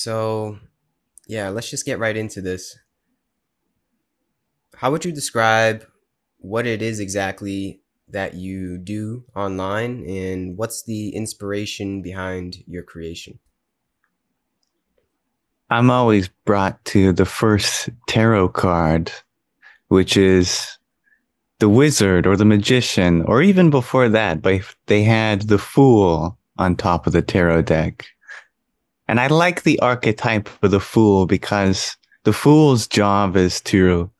So, yeah, let's just get right into this. How would you describe what it is exactly that you do online and what's the inspiration behind your creation? I'm always brought to the first tarot card, which is the wizard or the magician, or even before that, but they had the fool on top of the tarot deck. And I like the archetype of the fool because the fool's job is to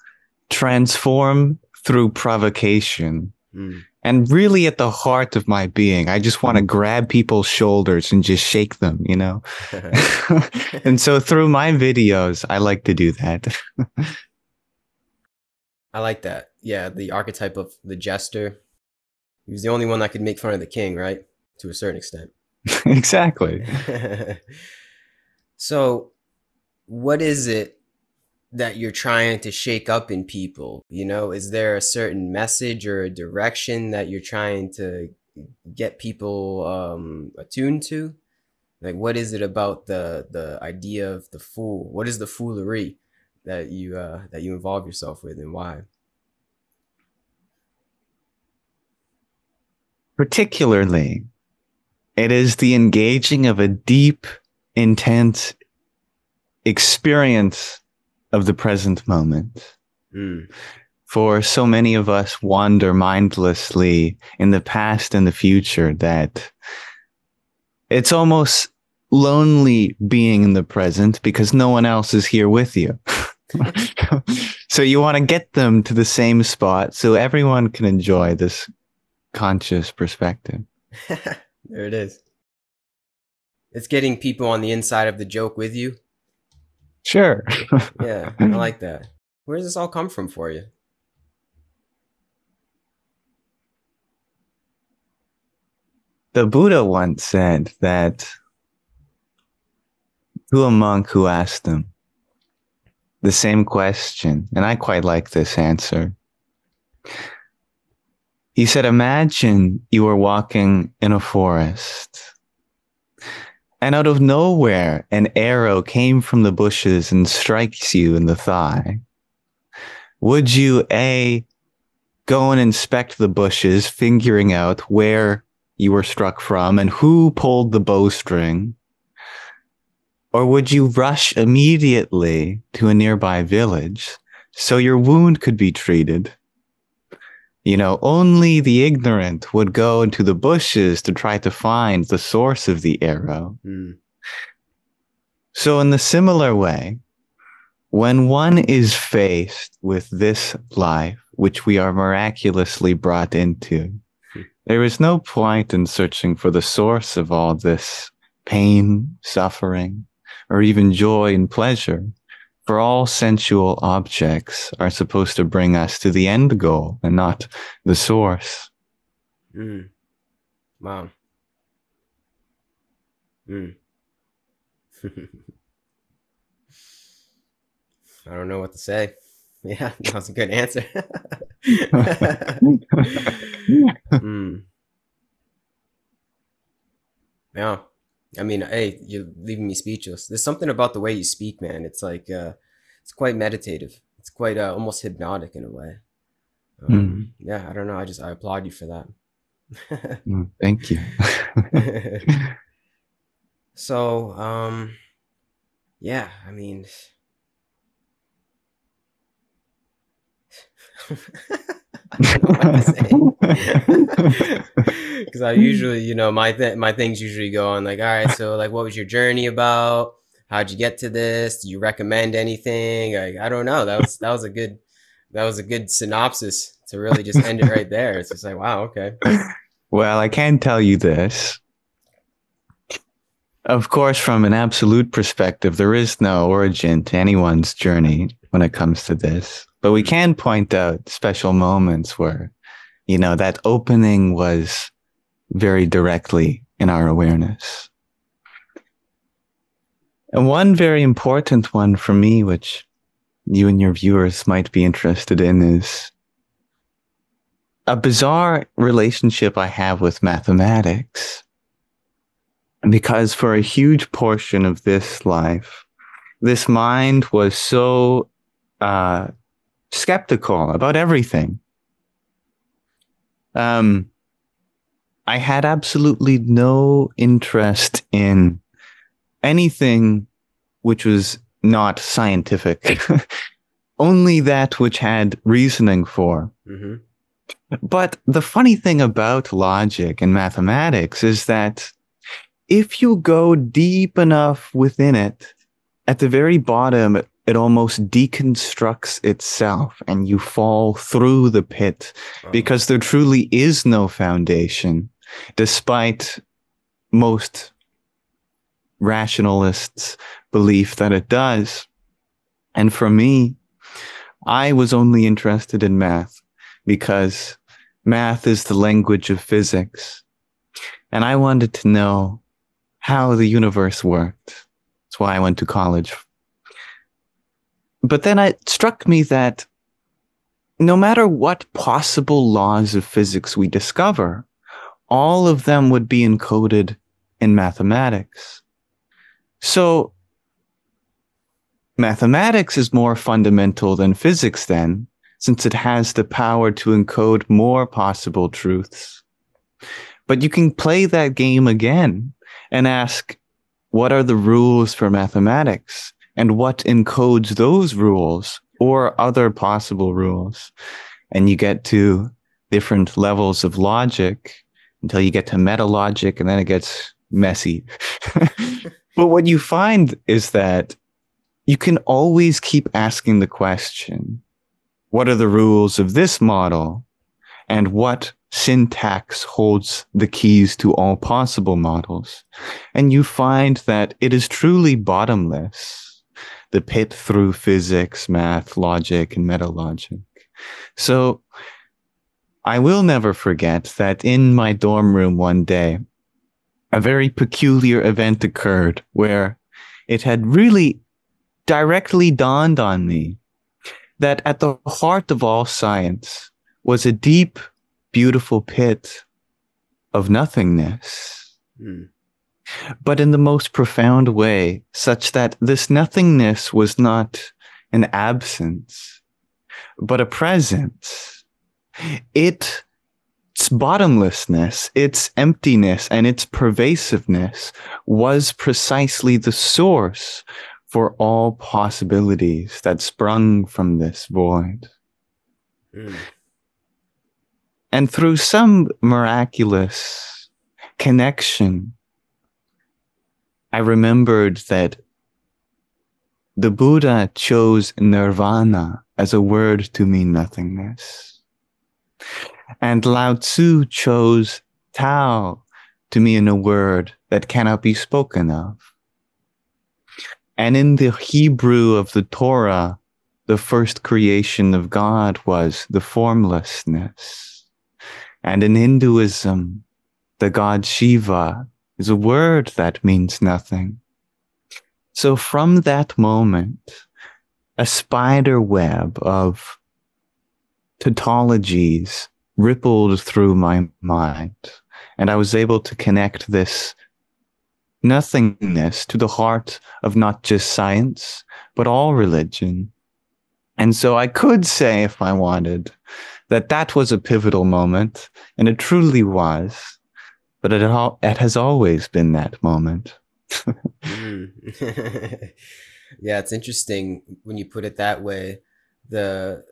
transform through provocation. Mm. And really at the heart of my being, I just want to grab people's shoulders and just shake them, you know? and so through my videos, I like to do that. I like that. Yeah, the archetype of the jester. He was the only one that could make fun of the king, right? To a certain extent. exactly. So, what is it that you're trying to shake up in people? You know, is there a certain message or a direction that you're trying to get people um, attuned to? Like, what is it about the the idea of the fool? What is the foolery that you uh, that you involve yourself with, and why? Particularly, it is the engaging of a deep, intense experience of the present moment. Mm. For so many of us wander mindlessly in the past and the future that it's almost lonely being in the present because no one else is here with you. so you want to get them to the same spot so everyone can enjoy this conscious perspective. there it is. It's getting people on the inside of the joke with you Sure. yeah, I like that. Where does this all come from for you? The Buddha once said that to a monk who asked him the same question, and I quite like this answer. He said, Imagine you were walking in a forest and out of nowhere, an arrow came from the bushes and strikes you in the thigh. Would you A, go and inspect the bushes, figuring out where you were struck from and who pulled the bowstring? Or would you rush immediately to a nearby village so your wound could be treated you know, only the ignorant would go into the bushes to try to find the source of the arrow. Mm. So, in the similar way, when one is faced with this life, which we are miraculously brought into, hmm. there is no point in searching for the source of all this pain, suffering, or even joy and pleasure for all sensual objects are supposed to bring us to the end goal and not the source. Mm. Wow. Mm. I don't know what to say. Yeah, that was a good answer. mm. Yeah. I mean, hey, you're leaving me speechless. There's something about the way you speak, man. It's like uh, it's quite meditative. It's quite uh, almost hypnotic in a way. Um, mm. Yeah, I don't know. I just I applaud you for that. mm, thank you. so, um, yeah, I mean. because I usually, you know, my th- my things usually go on like, all right, so like, what was your journey about? How'd you get to this? Do you recommend anything? Like, I don't know. That was that was a good that was a good synopsis to really just end it right there. It's just like, wow, okay. Well, I can tell you this. Of course, from an absolute perspective, there is no origin to anyone's journey when it comes to this. But we can point out special moments where, you know, that opening was very directly in our awareness. And one very important one for me, which you and your viewers might be interested in, is a bizarre relationship I have with mathematics. because for a huge portion of this life, this mind was so uh, skeptical about everything. Um, I had absolutely no interest in anything which was not scientific, only that which had reasoning for. Mm-hmm. But the funny thing about logic and mathematics is that if you go deep enough within it, at the very bottom, it almost deconstructs itself and you fall through the pit because there truly is no foundation, despite most rationalists' belief that it does. And for me, I was only interested in math because math is the language of physics. And I wanted to know how the universe worked. That's why I went to college but then it struck me that no matter what possible laws of physics we discover, all of them would be encoded in mathematics. So mathematics is more fundamental than physics then, since it has the power to encode more possible truths. But you can play that game again and ask, what are the rules for mathematics? and what encodes those rules or other possible rules. And you get to different levels of logic until you get to meta logic and then it gets messy. but what you find is that you can always keep asking the question, what are the rules of this model? And what syntax holds the keys to all possible models? And you find that it is truly bottomless the pit through physics, math, logic, and meta logic. So I will never forget that in my dorm room one day, a very peculiar event occurred where it had really directly dawned on me that at the heart of all science was a deep, beautiful pit of nothingness. Mm but in the most profound way, such that this nothingness was not an absence, but a presence. It, its bottomlessness, its emptiness, and its pervasiveness was precisely the source for all possibilities that sprung from this void. Mm. And through some miraculous connection I remembered that the Buddha chose nirvana as a word to mean nothingness. And Lao Tzu chose Tao to mean a word that cannot be spoken of. And in the Hebrew of the Torah, the first creation of God was the formlessness. And in Hinduism, the god Shiva is a word that means nothing. So from that moment, a spider web of tautologies rippled through my mind, and I was able to connect this nothingness to the heart of not just science, but all religion. And so I could say, if I wanted, that that was a pivotal moment, and it truly was but it, all, it has always been that moment. mm. yeah, it's interesting when you put it that way. The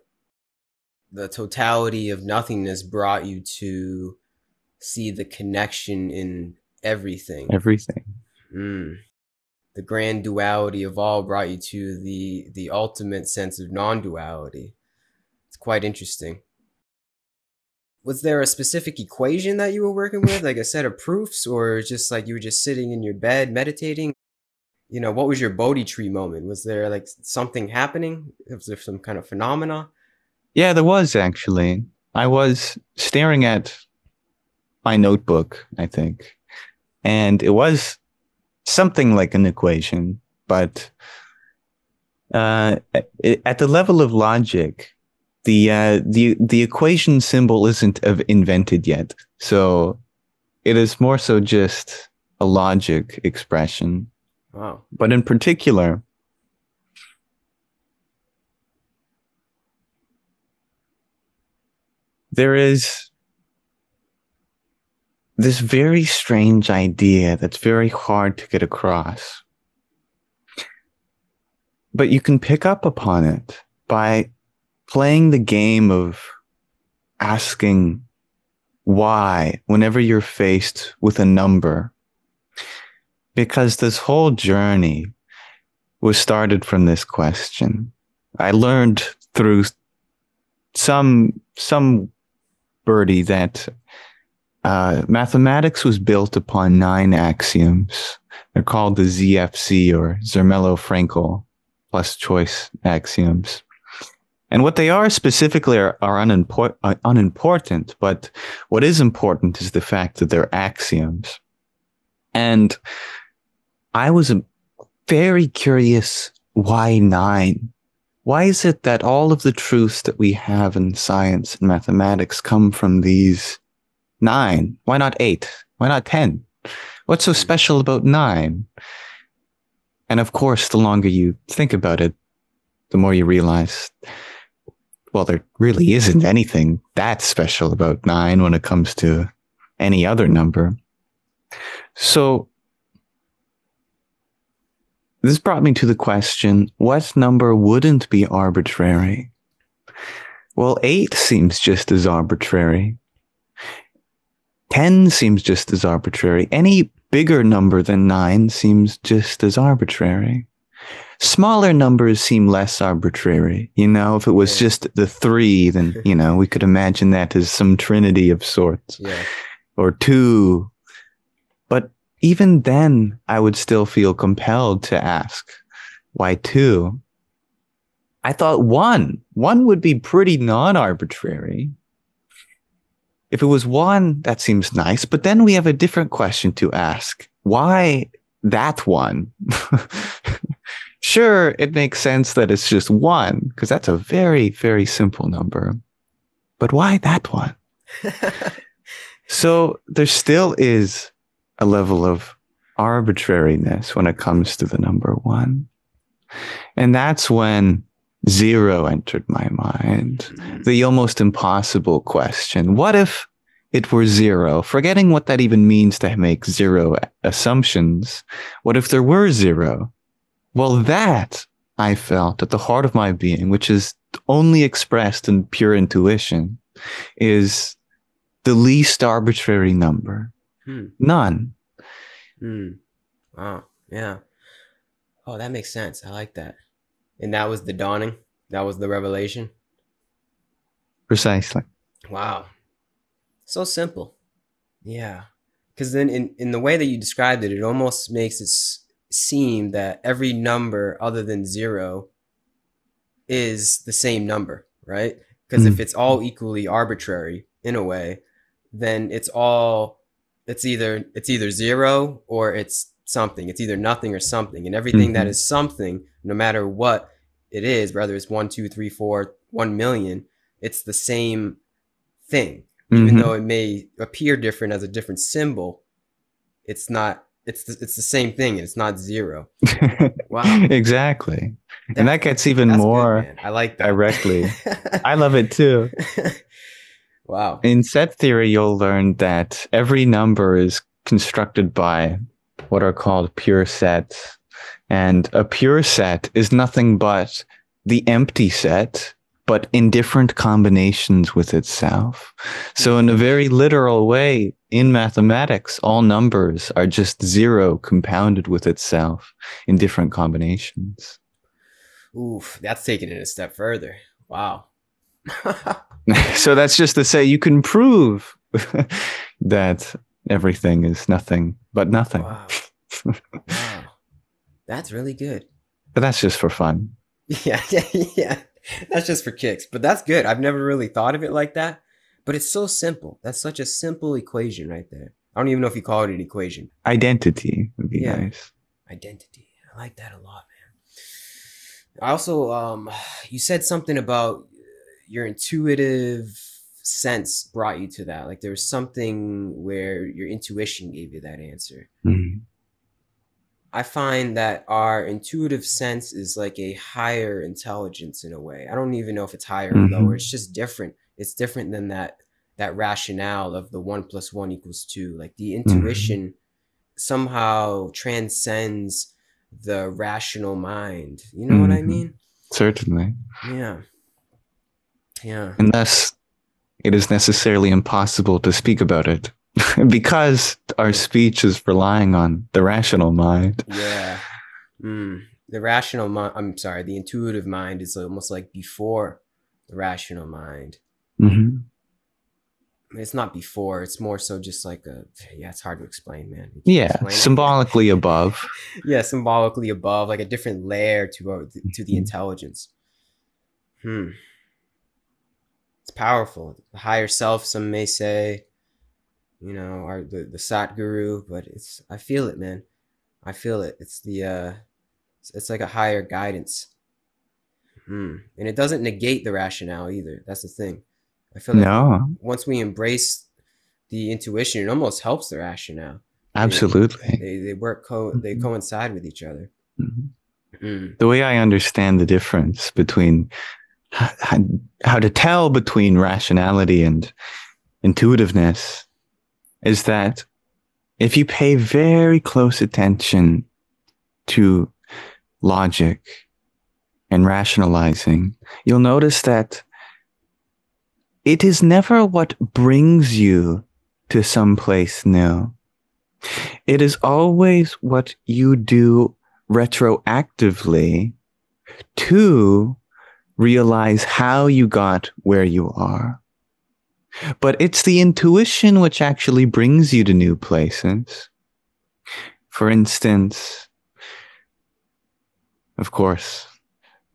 the totality of nothingness brought you to see the connection in everything. Everything. Mm. The grand duality of all brought you to the the ultimate sense of non-duality. It's quite interesting was there a specific equation that you were working with, like a set of proofs, or just like you were just sitting in your bed meditating? You know, what was your Bodhi tree moment? Was there like something happening? Was there some kind of phenomena? Yeah, there was actually. I was staring at my notebook, I think, and it was something like an equation, but uh, at the level of logic, the uh, the the equation symbol isn't invented yet, so it is more so just a logic expression. Wow. But in particular, there is this very strange idea that's very hard to get across. But you can pick up upon it by playing the game of asking why whenever you're faced with a number. Because this whole journey was started from this question. I learned through some, some birdie that uh, mathematics was built upon nine axioms. They're called the ZFC or Zermelo Fraenkel plus choice axioms. And what they are specifically are, are uh, unimportant, but what is important is the fact that they're axioms. And I was very curious why nine? Why is it that all of the truths that we have in science and mathematics come from these nine? Why not eight? Why not 10? What's so special about nine? And of course, the longer you think about it, the more you realize, well, there really isn't anything that special about nine when it comes to any other number. So this brought me to the question what number wouldn't be arbitrary? Well, eight seems just as arbitrary. 10 seems just as arbitrary. Any bigger number than 9 seems just as arbitrary. Smaller numbers seem less arbitrary. You know, if it was yeah. just the 3, then, you know, we could imagine that as some trinity of sorts. Yeah. Or 2 even then, I would still feel compelled to ask, why two? I thought one, one would be pretty non arbitrary. If it was one, that seems nice. But then we have a different question to ask. Why that one? sure, it makes sense that it's just one, because that's a very, very simple number. But why that one? So there still is a level of arbitrariness when it comes to the number one. And that's when zero entered my mind. Mm-hmm. The almost impossible question. What if it were zero? Forgetting what that even means to make zero assumptions. What if there were zero? Well, that I felt at the heart of my being, which is only expressed in pure intuition, is the least arbitrary number. Hmm. None. Hmm. Wow. Yeah. Oh, that makes sense. I like that. And that was the dawning. That was the revelation. Precisely. Wow. So simple. Yeah. Because then, in, in the way that you described it, it almost makes it s- seem that every number other than zero is the same number, right? Because if Mm. it's all equally arbitrary in a way, then it's all it's either it's either zero or it's something. It's either nothing or something. And everything that Mhm. is something, no matter what it is, whether it's one, two, three, four, one million, it's the same thing even Mhm. though it may appear different as a different symbol, it's not. It's the, it's the same thing. It's not zero. Wow. exactly. and that gets even That's good, more. I like that. directly. I love it too. wow. In set theory, you'll learn that every number is constructed by what are called pure sets. And a pure set is nothing but the empty set, but in different combinations with itself. So, in a very literal way, in mathematics, all numbers are just zero compounded with itself in different combinations. Oof, that's taking it a step further. Wow. so that's just to say you can prove that everything is nothing but nothing. wow. Wow. That's really good. But that's just for fun. Yeah, yeah, yeah. That's just for kicks, but that's good. I've never really thought of it like that. But it's so simple. That's such a simple equation right there. I don't even know if you call it an equation. Identity would be Yeah. nice. identity. I like that a lot, man. I also, um, you said something about your intuitive sense brought you to that. Like there was something where your intuition gave you that answer. Mhm. I find that our intuitive sense is like a higher intelligence in a way. I don't even know if it's higher or lower. It's just different. It's different than that that rationale of the one plus one equals two. Like the Mhm. intuition somehow transcends the rational mind. You know what I Mhm. mean? Certainly. Yeah. Yeah. And thus, it is necessarily impossible to speak about it because our speech is relying on the rational mind. Yeah. Mm. The rational mind, I'm sorry, the intuitive mind is almost like before the rational mind. Mhm. It's not before, it's more so just like a, yeah, it's hard to explain, man. Yeah, explain symbolically above. yeah, symbolically above, like a different layer to uh, to the Mhm. intelligence. Hmm. Powerful. The higher self, some may say, you know, or the the Sat Guru, but it's I feel it, man. I feel it. It's the uh, it's, it's like a higher guidance. Hmm. And it doesn't negate the rationale either. That's the thing. I feel like No, once we embrace the intuition, it almost helps the rationale. absolutely. They they work co they Mhm. coincide with each other. Mhm. Mm. The way I understand the difference between how, to tell between rationality and intuitiveness is that if you pay very close attention to logic and rationalizing, you'll notice that it is never what brings you to some place new. It is always what you do retroactively to realize how you got where you are. But it's the intuition which actually brings you to new places. For instance, of course,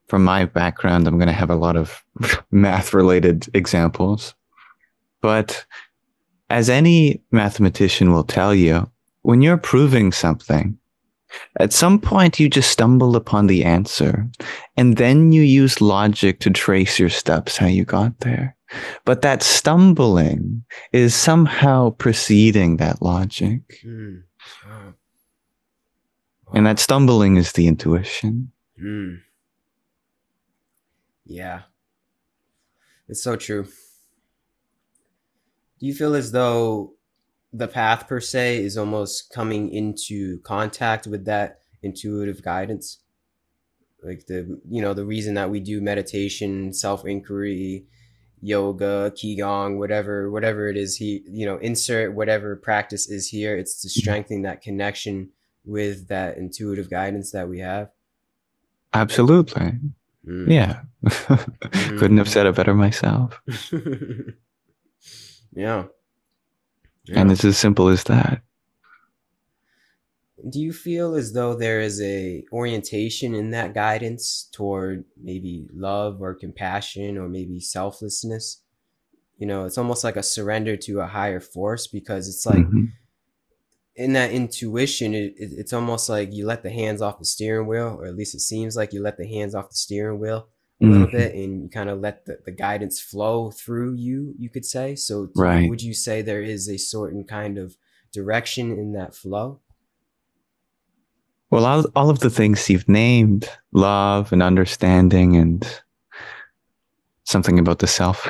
from my background, I'm going to have a lot of math related examples. But as any mathematician will tell you, when you're proving something, at some point you just stumble upon the answer and then you use logic to trace your steps how you got there. But that stumbling is somehow preceding that logic. Mm. Wow. And that stumbling is the intuition. Mm. Yeah. It's so true. Do you feel as though the path per se is almost coming into contact with that intuitive guidance? Like the you know, the reason that we do meditation, self-inquiry, yoga, qigong, whatever whatever it is he you know, insert whatever practice is here, it's to strengthen that connection with that intuitive guidance that we have. Absolutely. Mm. Yeah. Couldn't have said it better myself. yeah. And it's as simple as that. Do you feel as though there is a orientation in that guidance toward maybe love or compassion or maybe selflessness? You know, it's almost like a surrender to a higher force because it's like Mhm. in that intuition, it, it, it's almost like you let the hands off the steering wheel, or at least it seems like you let the hands off the steering wheel a little Mhm. bit and you kind of let the, the guidance flow through you, you could say. So, Right. would you say there is a certain kind of direction in that flow? Well, all, all of the things you've named love and understanding and something about the self.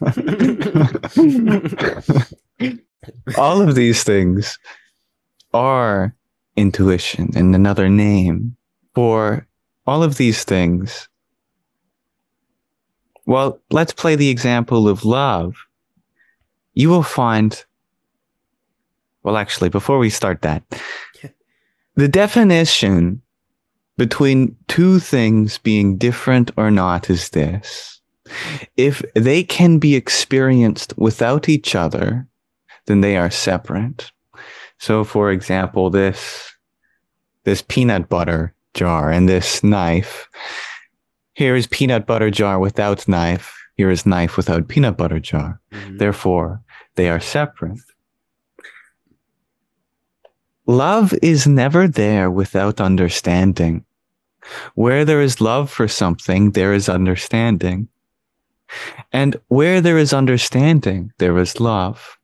all of these things are intuition and another name for all of these things. Well, let's play the example of love. You will find, well, actually, before we start that, the definition between two things being different or not is this. If they can be experienced without each other, then they are separate. So for example, this, this peanut butter jar and this knife. Here is peanut butter jar without knife. Here is knife without peanut butter jar. Mhm. Therefore, they are separate. Love is never there without understanding. Where there is love for something, there is understanding. And where there is understanding, there is love.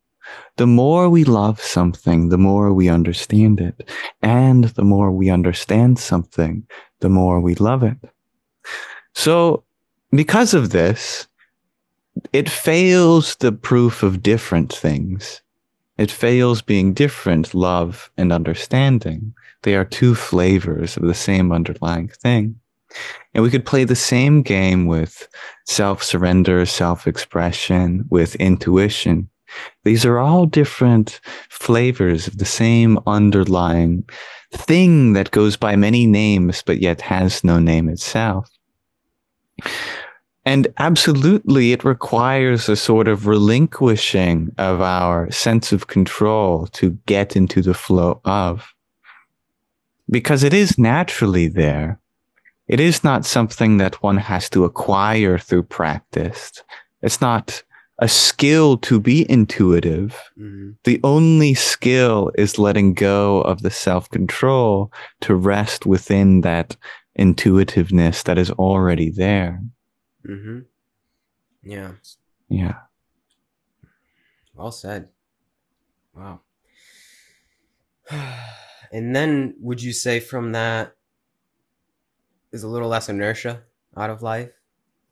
The more we love something, the more we understand it. And the more we understand something, the more we love it. So, because of this, it fails the proof of different things. It fails being different, love and understanding. They are two flavors of the same underlying thing. And we could play the same game with self surrender, self expression, with intuition. These are all different flavors of the same underlying thing that goes by many names, but yet has no name itself. And absolutely, it requires a sort of relinquishing of our sense of control to get into the flow of. Because it is naturally there. It is not something that one has to acquire through practice. It's not a skill to be intuitive. Mm-hmm. The only skill is letting go of the self control to rest within that intuitiveness that is already there. Mm-hmm. Yeah. Yeah. Well said. Wow. And then would you say from that is a little less inertia out of life?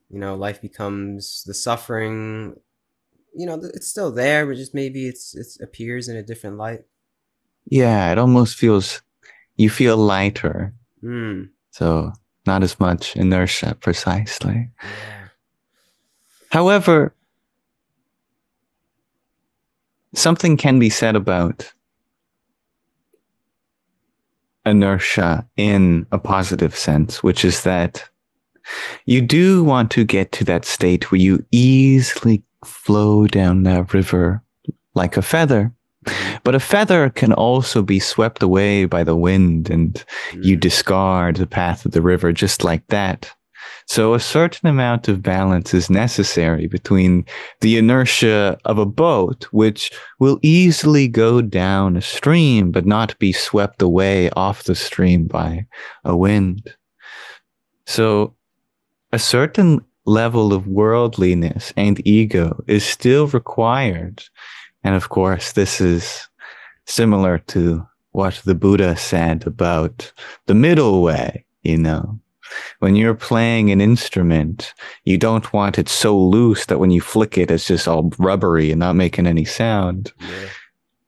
You know, life becomes the suffering you know it's still there but just maybe it's it appears in a different light yeah it almost feels you feel lighter mm. So not as much inertia precisely yeah. however something can be said about inertia in a positive sense which is that you do want to get to that state where you easily flow down that river like a feather. But a feather can also be swept away by the wind and you mm. discard the path of the river just like that. So a certain amount of balance is necessary between the inertia of a boat, which will easily go down a stream, but not be swept away off the stream by a wind. So a certain level of worldliness and ego is still required. And of course, this is similar to what the Buddha said about the middle way, you know. When you're playing an instrument, you don't want it so loose that when you flick it, it's just all rubbery and not making any sound. Yeah.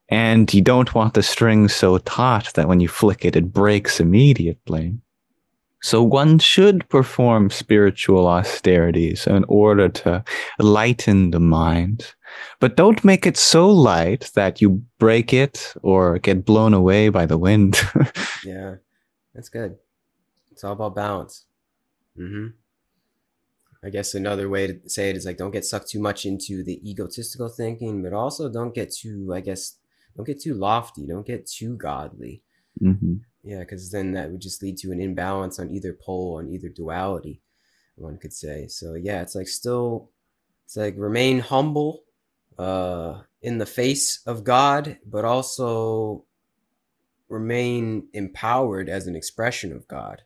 And you don't want the strings so taut that when you flick it, it breaks immediately. So one should perform spiritual austerities in order to lighten the mind. But don't make it so light that you break it or get blown away by the wind. yeah, that's good. It's all about balance. Mm-hmm. I guess another way to say it is like don't get sucked too much into the egotistical thinking, but also don't get too, I guess, don't get too lofty. Don't get too godly. Mm-hmm. Yeah, because then that would just lead to an imbalance on either pole, on either duality, one could say. So yeah, it's like still, it's like remain humble, uh, in the face of God, but also remain empowered as an expression of God.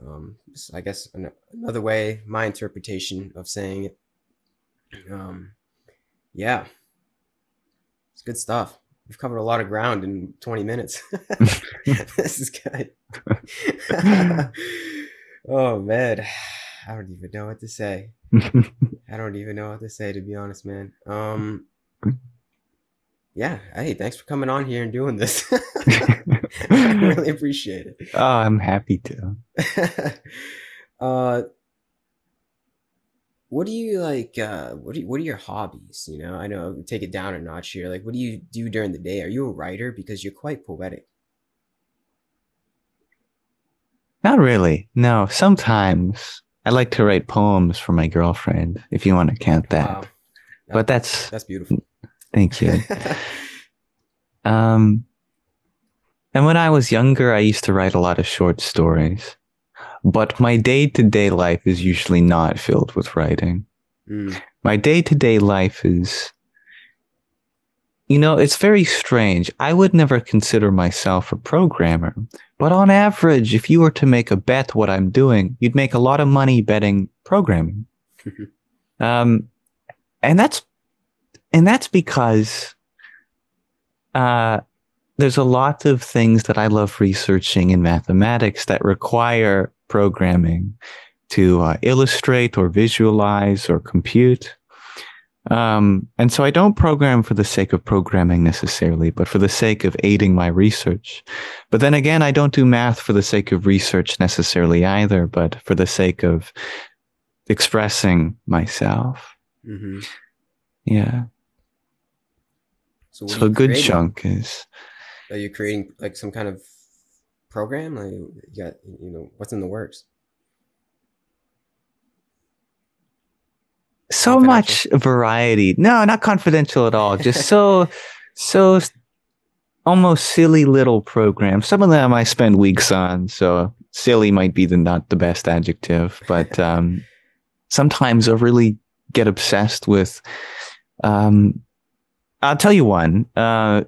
Um, I guess another way, my interpretation of saying it. Um, yeah, it's good stuff. We've covered a lot of ground in 20 minutes. this is good. oh man, I don't even know what to say. I don't even know what to say to be honest, man. Um yeah, hey, thanks for coming on here and doing this. I really appreciate it. Oh, I'm happy to. uh what do you like uh what do you, what are your hobbies you know i know take it down a notch here like what do you do during the day are you a writer because you're quite poetic not really no sometimes i like to write poems for my girlfriend if you want to count that wow. but that's that's beautiful thank you um and when i was younger i used to write a lot of short stories but my day to day life is usually not filled with writing. Mm. My day to day life is, you know, it's very strange. I would never consider myself a programmer, but on average, if you were to make a bet what I'm doing, you'd make a lot of money betting programming. Um, and that's and that's because uh, there's a lot of things that I love researching in mathematics that require programming to uh, illustrate or visualize or compute. Um, and so I don't program for the sake of programming necessarily, but for the sake of aiding my research. But then again, I don't do math for the sake of research necessarily either, but for the sake of expressing myself. Mm-hmm. Yeah. So, so a good creating? chunk is. Are you creating like some kind of program? Like you got, you know, what's in the works? So much variety. No, not confidential at all. Just so, so almost silly little programs. Some of them I spend weeks on. So silly might be the not the best adjective, but um, sometimes I really get obsessed with um, I'll tell you one. Uh,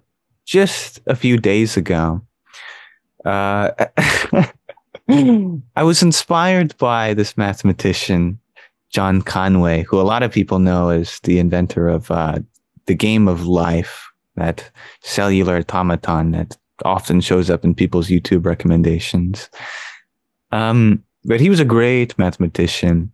just a few days ago, uh, I was inspired by this mathematician, John Conway, who a lot of people know as the inventor of uh, the game of life, that cellular automaton that often shows up in people's YouTube recommendations. Um, but he was a great mathematician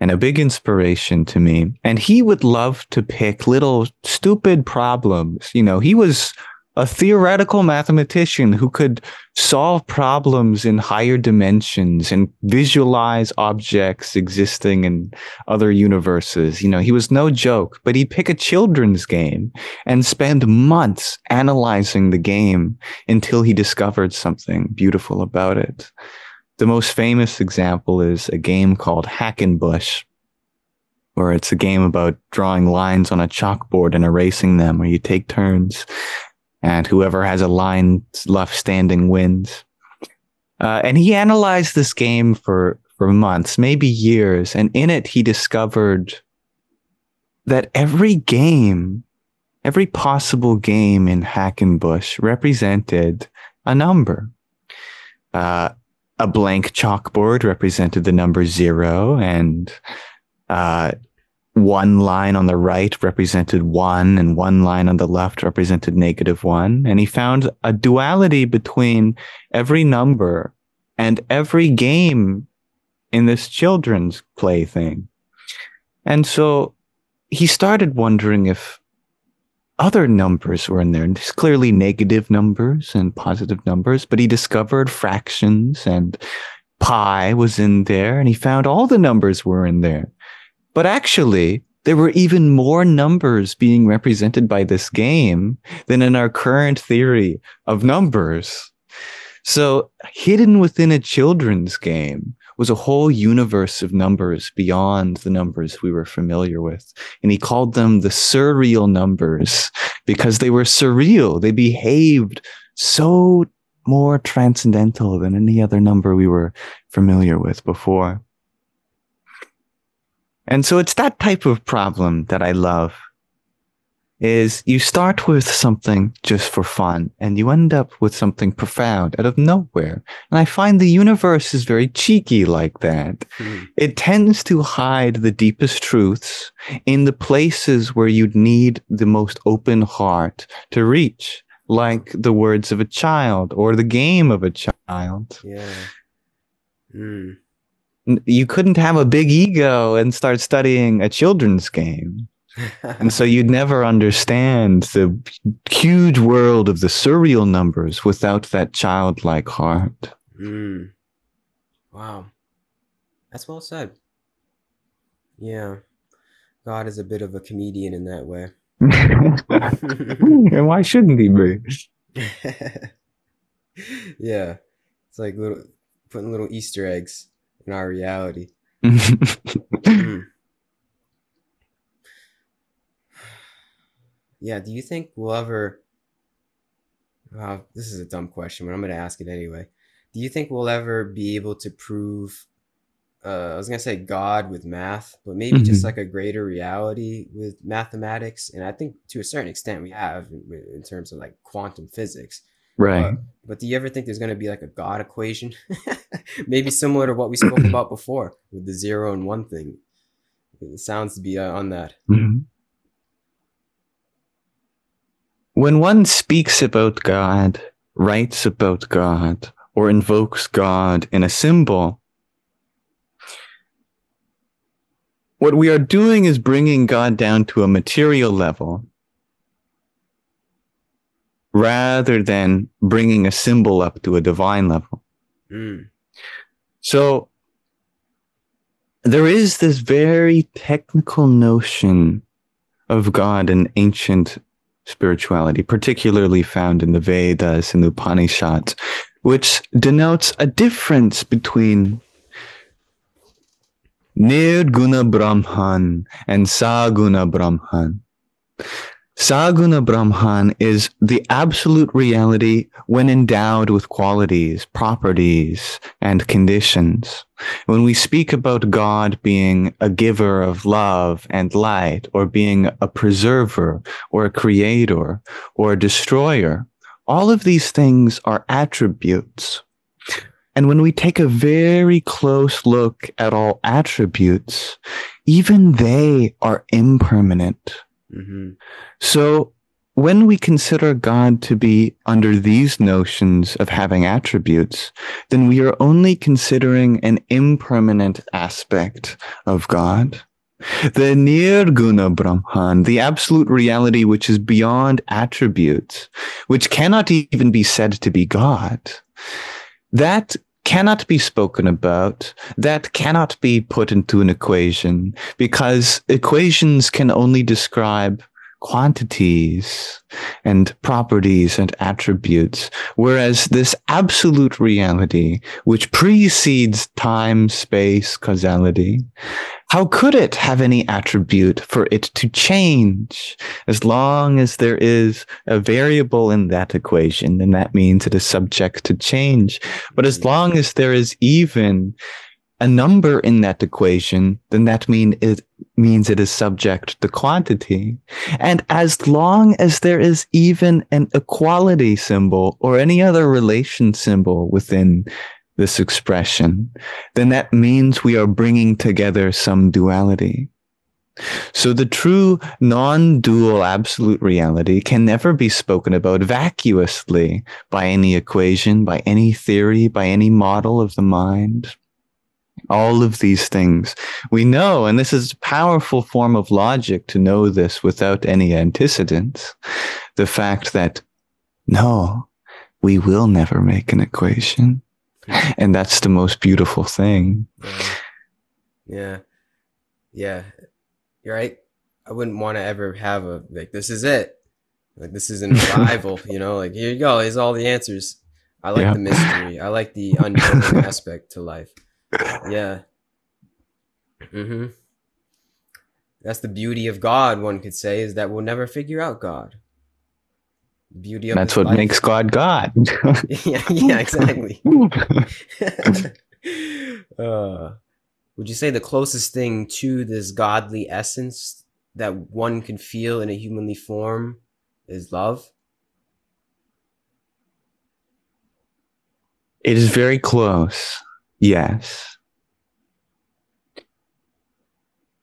and a big inspiration to me. And he would love to pick little stupid problems. You know, he was a theoretical mathematician who could solve problems in higher dimensions and visualize objects existing in other universes. You know, he was no joke, but he'd pick a children's game and spend months analyzing the game until he discovered something beautiful about it. The most famous example is a game called Hackenbush, where it's a game about drawing lines on a chalkboard and erasing them, where you take turns and whoever has a line left standing wins. Uh, and he analyzed this game for, for months, maybe years. And in it, he discovered that every game, every possible game in Hackenbush represented a number. Uh, a blank chalkboard represented the number zero and uh, one line on the right represented one and one line on the left represented negative one. And he found a duality between every number and every game in this children's plaything. And so he started wondering if other numbers were in there. And there's clearly negative numbers and positive numbers, but he discovered fractions and pi was in there and he found all the numbers were in there. But actually, there were even more numbers being represented by this game than in our current theory of numbers. So hidden within a children's game was a whole universe of numbers beyond the numbers we were familiar with. And he called them the surreal numbers because they were surreal. They behaved so more transcendental than any other number we were familiar with before. And so it's that type of problem that I love is you start with something just for fun and you end up with something profound out of nowhere. And I find the universe is very cheeky like that. Mm. It tends to hide the deepest truths in the places where you'd need the most open heart to reach, like the words of a child or the game of a child. Yeah. Mm. You couldn't have a big ego and start studying a children's game and so you'd never understand the huge world of the surreal numbers without that childlike heart. Mm. Wow. That's well said. Yeah. God is a bit of a comedian in that way. and why shouldn't he be? yeah. It's like little putting little Easter eggs in our reality. mm. Yeah. Do you think we'll ever? Wow, this is a dumb question, but I'm going to ask it anyway. Do you think we'll ever be able to prove? Uh, I was gonna say God with math, but maybe mm-hmm. just like a greater reality with mathematics. And I think to a certain extent we have in, in terms of like quantum physics. Right. But, but do you ever think there's going to be like a God equation? maybe similar to what we spoke about before with the zero and one thing. It sounds to be uh, on that. Mhm. When one speaks about God, writes about God, or invokes God in a symbol, what we are doing is bringing God down to a material level rather than bringing a symbol up to a divine level. Mm. So there is this very technical notion of God in ancient spirituality, particularly found in the Vedas and the Upanishads, which denotes a difference between Nirguna Brahman and Saguna Brahman. Saguna Brahman is the absolute reality when endowed with qualities, properties, and conditions. When we speak about God being a giver of love and light, or being a preserver, or a creator, or a destroyer, all of these things are attributes. And when we take a very close look at all attributes, even they are impermanent. Hmm So when we consider God to be under these notions of having attributes, then we are only considering an impermanent aspect of God. The Nirguna Brahman, the absolute reality which is beyond attributes, which cannot even be said to be God, that cannot be spoken about, that cannot be put into an equation, because equations can only describe quantities and properties and attributes, whereas this absolute reality, which precedes time, space, causality, how could it have any attribute for it to change? As long as there is a variable in that equation, then that means it is subject to change. But as long as there is even a number in that equation, then that mean it means it is subject to quantity. And as long as there is even an equality symbol or any other relation symbol within this expression, then that means we are bringing together some duality. So the true non-dual absolute reality can never be spoken about vacuously by any equation, by any theory, by any model of the mind all of these things we know and this is a powerful form of logic to know this without any antecedents the fact that no we will never make an equation and that's the most beautiful thing Yeah. Yeah. You're right. I wouldn't want to ever have a like this is it. Like this is an arrival, you know, like here you go, here's all the answers. I like Yeah. the mystery. I like the unknown aspect to life. Yeah. Mm-hmm. That's the beauty of God, one could say, is that we'll never figure out God. The beauty of that's what life- makes god god yeah, yeah, exactly. uh, would you say the closest thing to this godly essence that one can feel in a humanly form is love? it is very close yes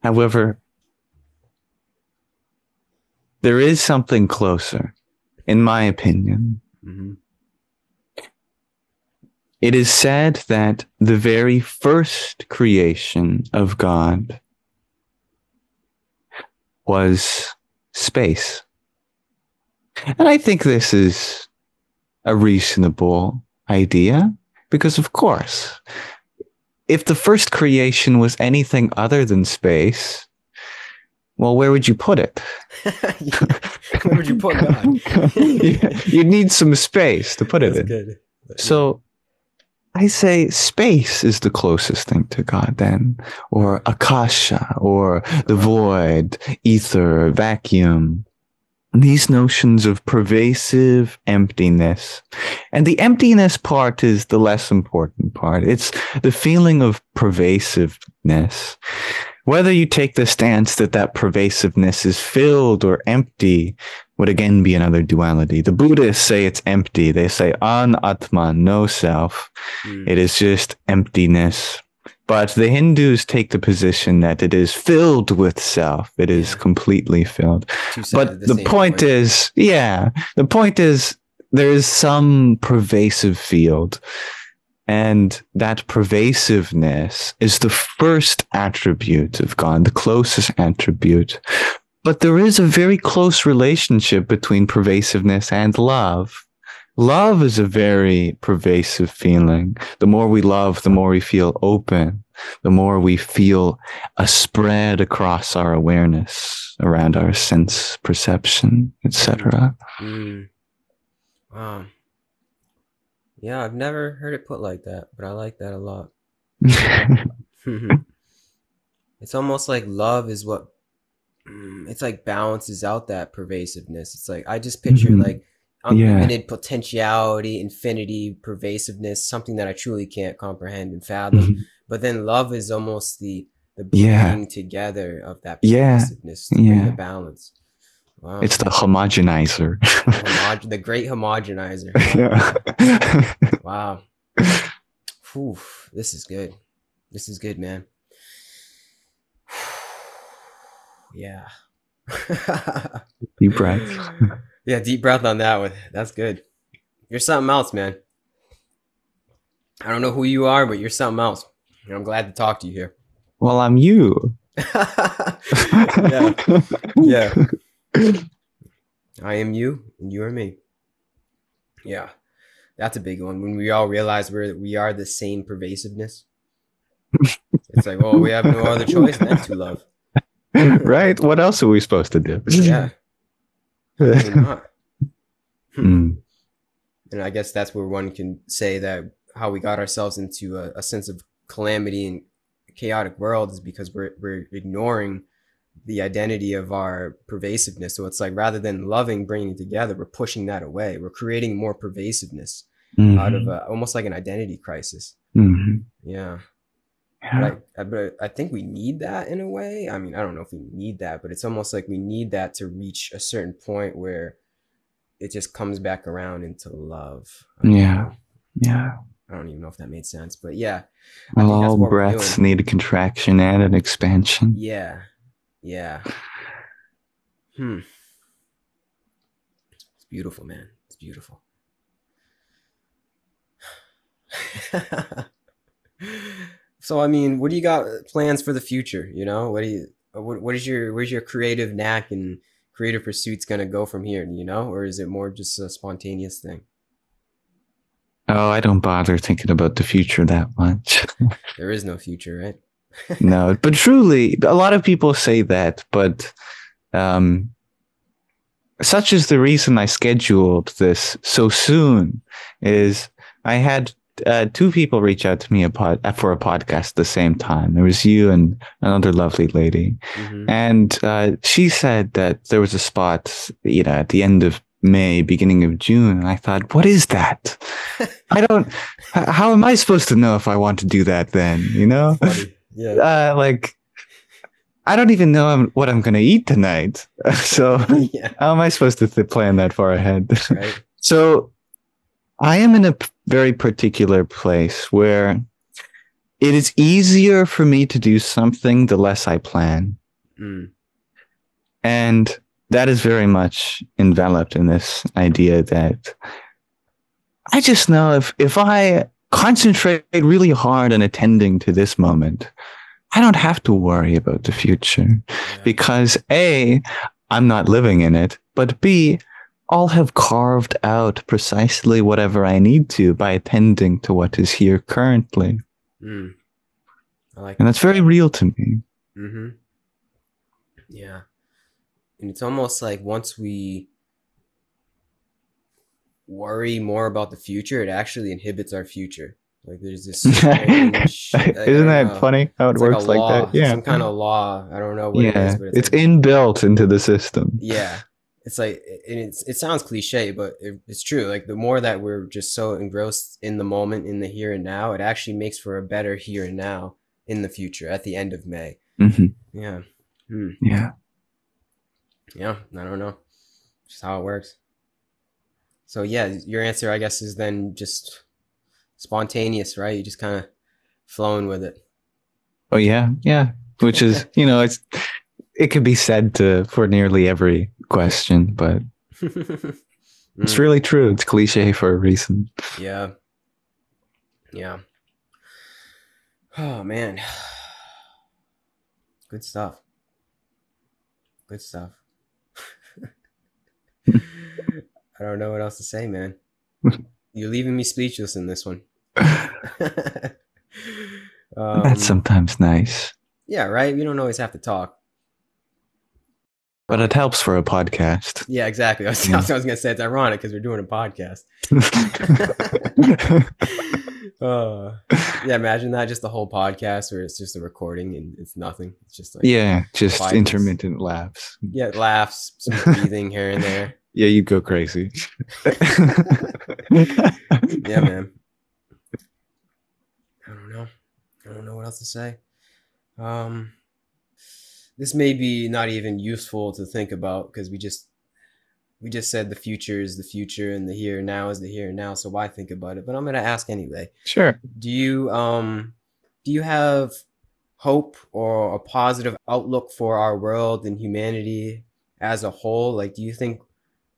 however there is something closer in my opinion Mm-hmm. It is said that the very first creation of God was space. And I think this is a reasonable idea because, of course, if the first creation was anything other than space, well, where would you put it? Where would you put God? You'd need some space to put it That's in. good. So I say space is the closest thing to God then, or akasha, or the void, ether, vacuum. These notions of pervasive emptiness. And the emptiness part is the less important part. It's the feeling of pervasiveness. Whether you take the stance that that pervasiveness is filled or empty would again be another duality. The Buddhists say it's empty. They say anatman, no self. Mm. It is just emptiness. But the Hindus take the position that it is filled with self. It is completely filled. Two sides of But the same point is, yeah, the point is there is some pervasive field. And that pervasiveness is the first attribute of God, the closest attribute. But there is a very close relationship between pervasiveness and love. Love is a very pervasive feeling. The more we love, the more we feel open, the more we feel a spread across our awareness around our sense perception, etc. Mm. Wow. Yeah, I've never heard it put like that, but I like that a lot. it's almost like love is what mm, it's like balances out that pervasiveness. It's like I just picture Mhm. like Yeah. unlimited potentiality, infinity, pervasiveness, something that I truly can't comprehend and fathom. Mm-hmm. But then love is almost the the Yeah. bringing together of that Yeah. pervasiveness to bring Yeah. the balance. Wow. it's the homogenizer. Homo- the great homogenizer. yeah. Wow. Whew, this is good. This is good, man. Yeah. Deep breath. yeah, deep breath on that one. That's good. You're something else, man. I don't know who you are, but you're something else. And I'm glad to talk to you here. Well, I'm you. yeah. Yeah. I am you and you are me. Yeah. That's a big one. When we all realize we're we are the same pervasiveness. It's like, well, we have no other choice than to love. right? What else are we supposed to do? Yeah. Not. Mm. And I guess that's where one can say that how we got ourselves into a, a sense of calamity and chaotic world is because we're we're ignoring the identity of our pervasiveness. So it's like rather than loving, bringing together, we're pushing that away. We're creating more pervasiveness Mhm. out of a, almost like an identity crisis. Mhm. Yeah. Yeah. But I, I, but I think we need that in a way. I mean, I don't know if we need that, but it's almost like we need that to reach a certain point where it just comes back around into love. Yeah. know. Yeah. I don't even know if that made sense, but yeah. Well, all breaths need a contraction and an expansion. Yeah. Yeah. Hmm. It's beautiful, man. It's beautiful. so I mean, what do you got plans for the future? You know, what do you what, what is your where's your creative knack and creative pursuits gonna go from here, you know? Or is it more just a spontaneous thing? Oh, I don't bother thinking about the future that much. There is no future, right? no, but truly, a lot of people say that, but um, such is the reason I scheduled this so soon. Is I had uh, two people reach out to me a pod, for a podcast at the same time. There was you and another lovely lady, Mhm. and uh, she said that there was a spot, you know, at the end of May, beginning of June. And I thought, what is that? I don't. How am I supposed to know if I want to do that then? You know, Yeah. uh, like I don't even know what I'm going to eat tonight. so yeah. how am I supposed to th- plan that far ahead? Right. so I am in a very particular place where it is easier for me to do something the less I plan. Mm. And that is very much enveloped in this idea that I just know if, if I concentrate really hard on attending to this moment, I don't have to worry about the future Yeah. because A, I'm not living in it, but B, I'll have carved out precisely whatever I need to by attending to what is here currently. Mm. I like And that's very real to me. Mm-hmm. Yeah. And it's almost like once we worry more about the future, it actually inhibits our future. Like there's this strange- like, Isn't that know. funny how it works a like, that? Yeah. Some kind of law. I don't know what yeah. is, but it's it's, like, inbuilt into the system. yeah. It's like and it's it sounds cliche, but it, it's true. Like the more that we're just so engrossed in the moment, in the here and now, it actually makes for a better here and now in the future at the end of May. hmm Yeah. Hmm. Yeah. Yeah, I don't know. Just how it works. So yeah, your answer I guess is then just spontaneous, right? You just kind of flowing with it. Oh yeah, yeah. Which is, you know, it's it could be said to for nearly every question, but it's Mm, really true. It's cliche for a reason. yeah. Yeah. Oh man. Good stuff. Good stuff. I don't know what else to say, man. You're leaving me speechless in this one. um, That's sometimes nice, yeah, right. We don't always have to talk. But it helps for a podcast. Yeah, exactly. I was, Yeah. I was gonna say it's ironic because we're doing a podcast. uh, yeah, imagine that just the whole podcast where it's just a recording and it's nothing. It's just like yeah, just Quietness. intermittent laughs. yeah, laughs, some breathing here and there. Yeah, you'd go crazy. Yeah, man. I don't know. I don't know what else to say. Um, this may be not even useful to think about because we just we just said the future is the future and the here and now is the here and now. So why think about it? But I'm gonna ask anyway. Sure. do you um do you have hope or a positive outlook for our world and humanity as a whole like do you think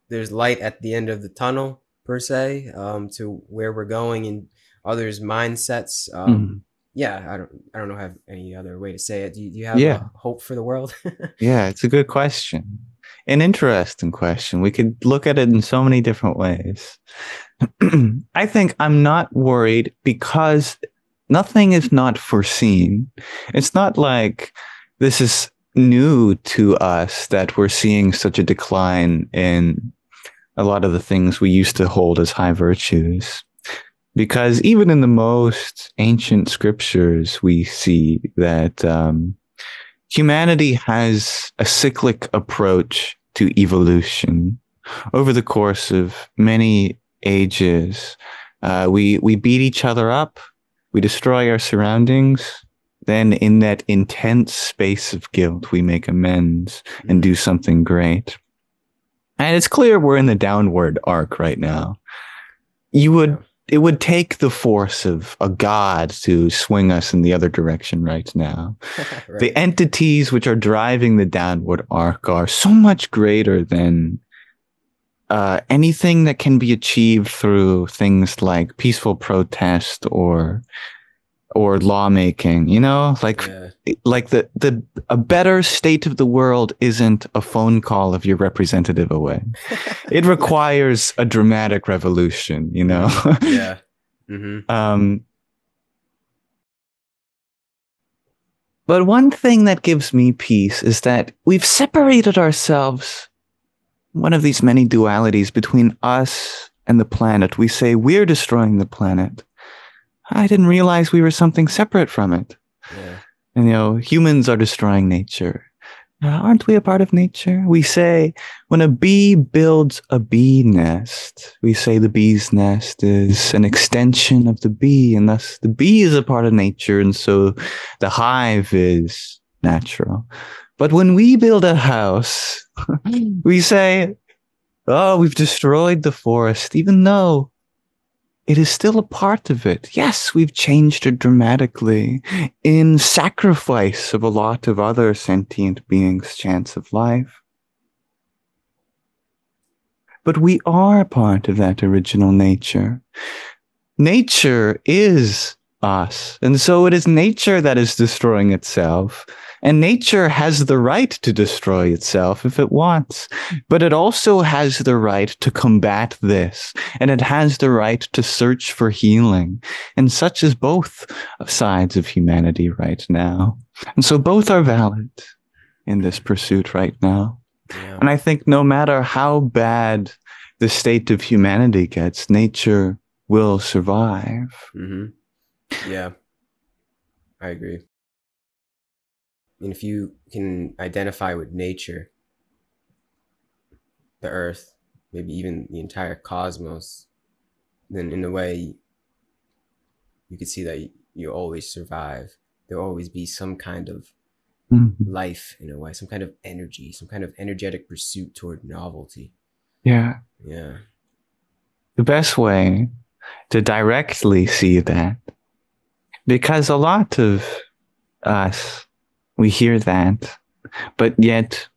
there's light at the end of the tunnel per se um to where we're going and others mindsets um Mhm. Yeah i don't i don't know have any other way to say it do you, do you have Yeah. hope for the world Yeah, it's a good question. An interesting question. We could look at it in so many different ways. I think I'm not worried because nothing is not foreseen. It's not like this is new to us that we're seeing such a decline in a lot of the things we used to hold as high virtues. Because even in the most ancient scriptures, we see that um, humanity has a cyclic approach to evolution over the course of many ages. Uh, we we beat each other up, we destroy our surroundings. Then, in that intense space of guilt, we make amends and do something great. And it's clear we're in the downward arc right now. You would it would take the force of a god to swing us in the other direction right now. Right. The entities which are driving the downward arc are so much greater than uh, anything that can be achieved through things like peaceful protest or or lawmaking. You know, like yeah. like the the a better state of the world isn't a phone call of your representative away. It requires a dramatic revolution. You know. yeah hmm Um, but one thing that gives me peace is that we've separated ourselves, one of these many dualities between us and the planet. We say we're destroying the planet. I didn't realize we were something separate from it. yeah And, you know, humans are destroying nature. Uh, aren't we a part of nature? We say when a bee builds a bee nest, we say the bee's nest is an extension of the bee, and thus the bee is a part of nature, and so the hive is natural. But when we build a house, we say, oh, we've destroyed the forest, even though it is still a part of it. Yes, we've changed it dramatically in sacrifice of a lot of other sentient beings' chance of life. But we are part of that original nature. Nature is us. And so it is nature that is destroying itself. And nature has the right to destroy itself if it wants. But it also has the right to combat this. And it has the right to search for healing. And such is both sides of humanity right now. And so both are valid in this pursuit right now. yeah And I think no matter how bad the state of humanity gets, nature will survive. hmm Yeah, I agree. And if you can identify with nature, the earth, maybe even the entire cosmos, then in a way, you could see that you always survive. There'll always be some kind of Mhm. life in a way, some kind of energy, some kind of energetic pursuit toward novelty. Yeah. Yeah. The best way to directly see that, because a lot of us. We hear that. But yet,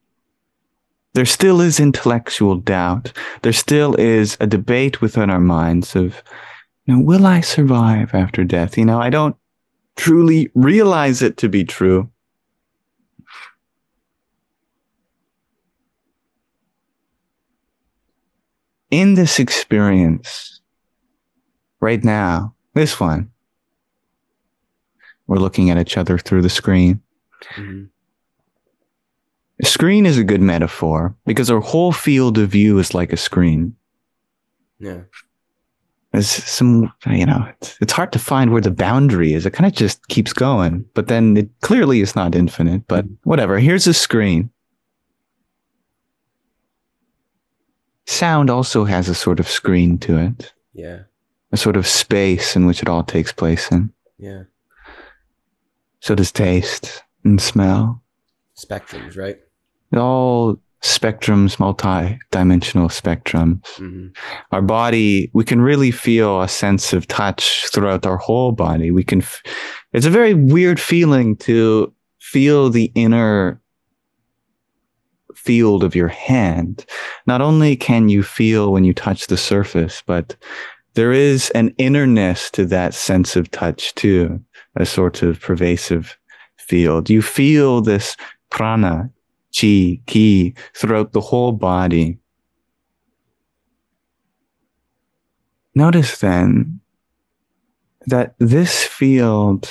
there still is intellectual doubt. There still is a debate within our minds of, you know, will I survive after death? You know, I don't truly realize it to be true. In this experience, right now, this one, we're looking at each other through the screen. Mm-hmm. A screen is a good metaphor because our whole field of view is like a screen. Yeah. There's some, you know, it's, it's hard to find where the boundary is. It kind of just keeps going, but then it clearly is not infinite, but whatever. Here's a screen. Sound also has a sort of screen to it. Yeah. A sort of space in which it all takes place in. Yeah. So does taste and smell. Spectrums, right? all spectrums, multi-dimensional spectrums. Mm-hmm. Our body, we can really feel a sense of touch throughout our whole body. We can, f- it's a very weird feeling to feel the inner field of your hand. Not only can you feel when you touch the surface, but there is an innerness to that sense of touch too, a sort of pervasive field. You feel this prana, chi, ki throughout the whole body. Notice then that this field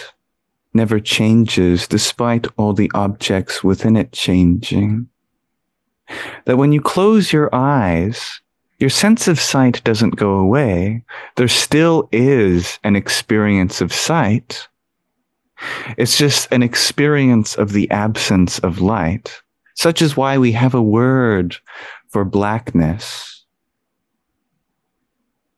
never changes despite all the objects within it changing. That when you close your eyes, your sense of sight doesn't go away. There still is an experience of sight. It's just an experience of the absence of light. Such is why we have a word for blackness.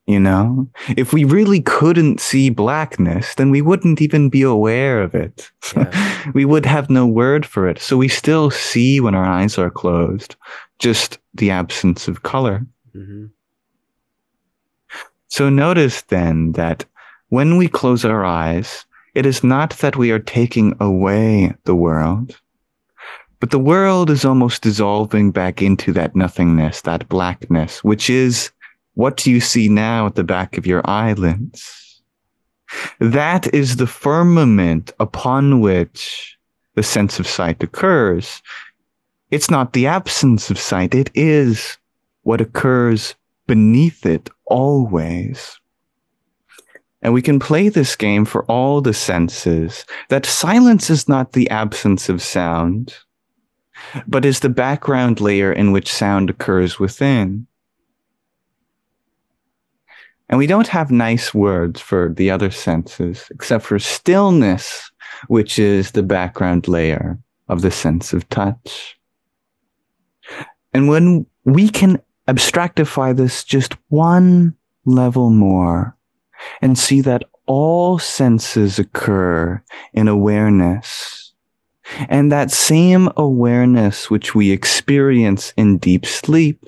You know, if we really couldn't see blackness, then we wouldn't even be aware of it. Yeah. we would have no word for it. So we still see when our eyes are closed, just the absence of color. Mm-hmm. So notice then that when we close our eyes, it is not that we are taking away the world, but the world is almost dissolving back into that nothingness, that blackness, which is what you see now at the back of your eyelids. That is the firmament upon which the sense of sight occurs. It's not the absence of sight. It is what occurs beneath it always. And we can play this game for all the senses that silence is not the absence of sound but is the background layer in which sound occurs within. And we don't have nice words for the other senses, except for stillness, which is the background layer of the sense of touch. And when we can abstractify this just one level more and see that all senses occur in awareness, and that same awareness which we experience in deep sleep,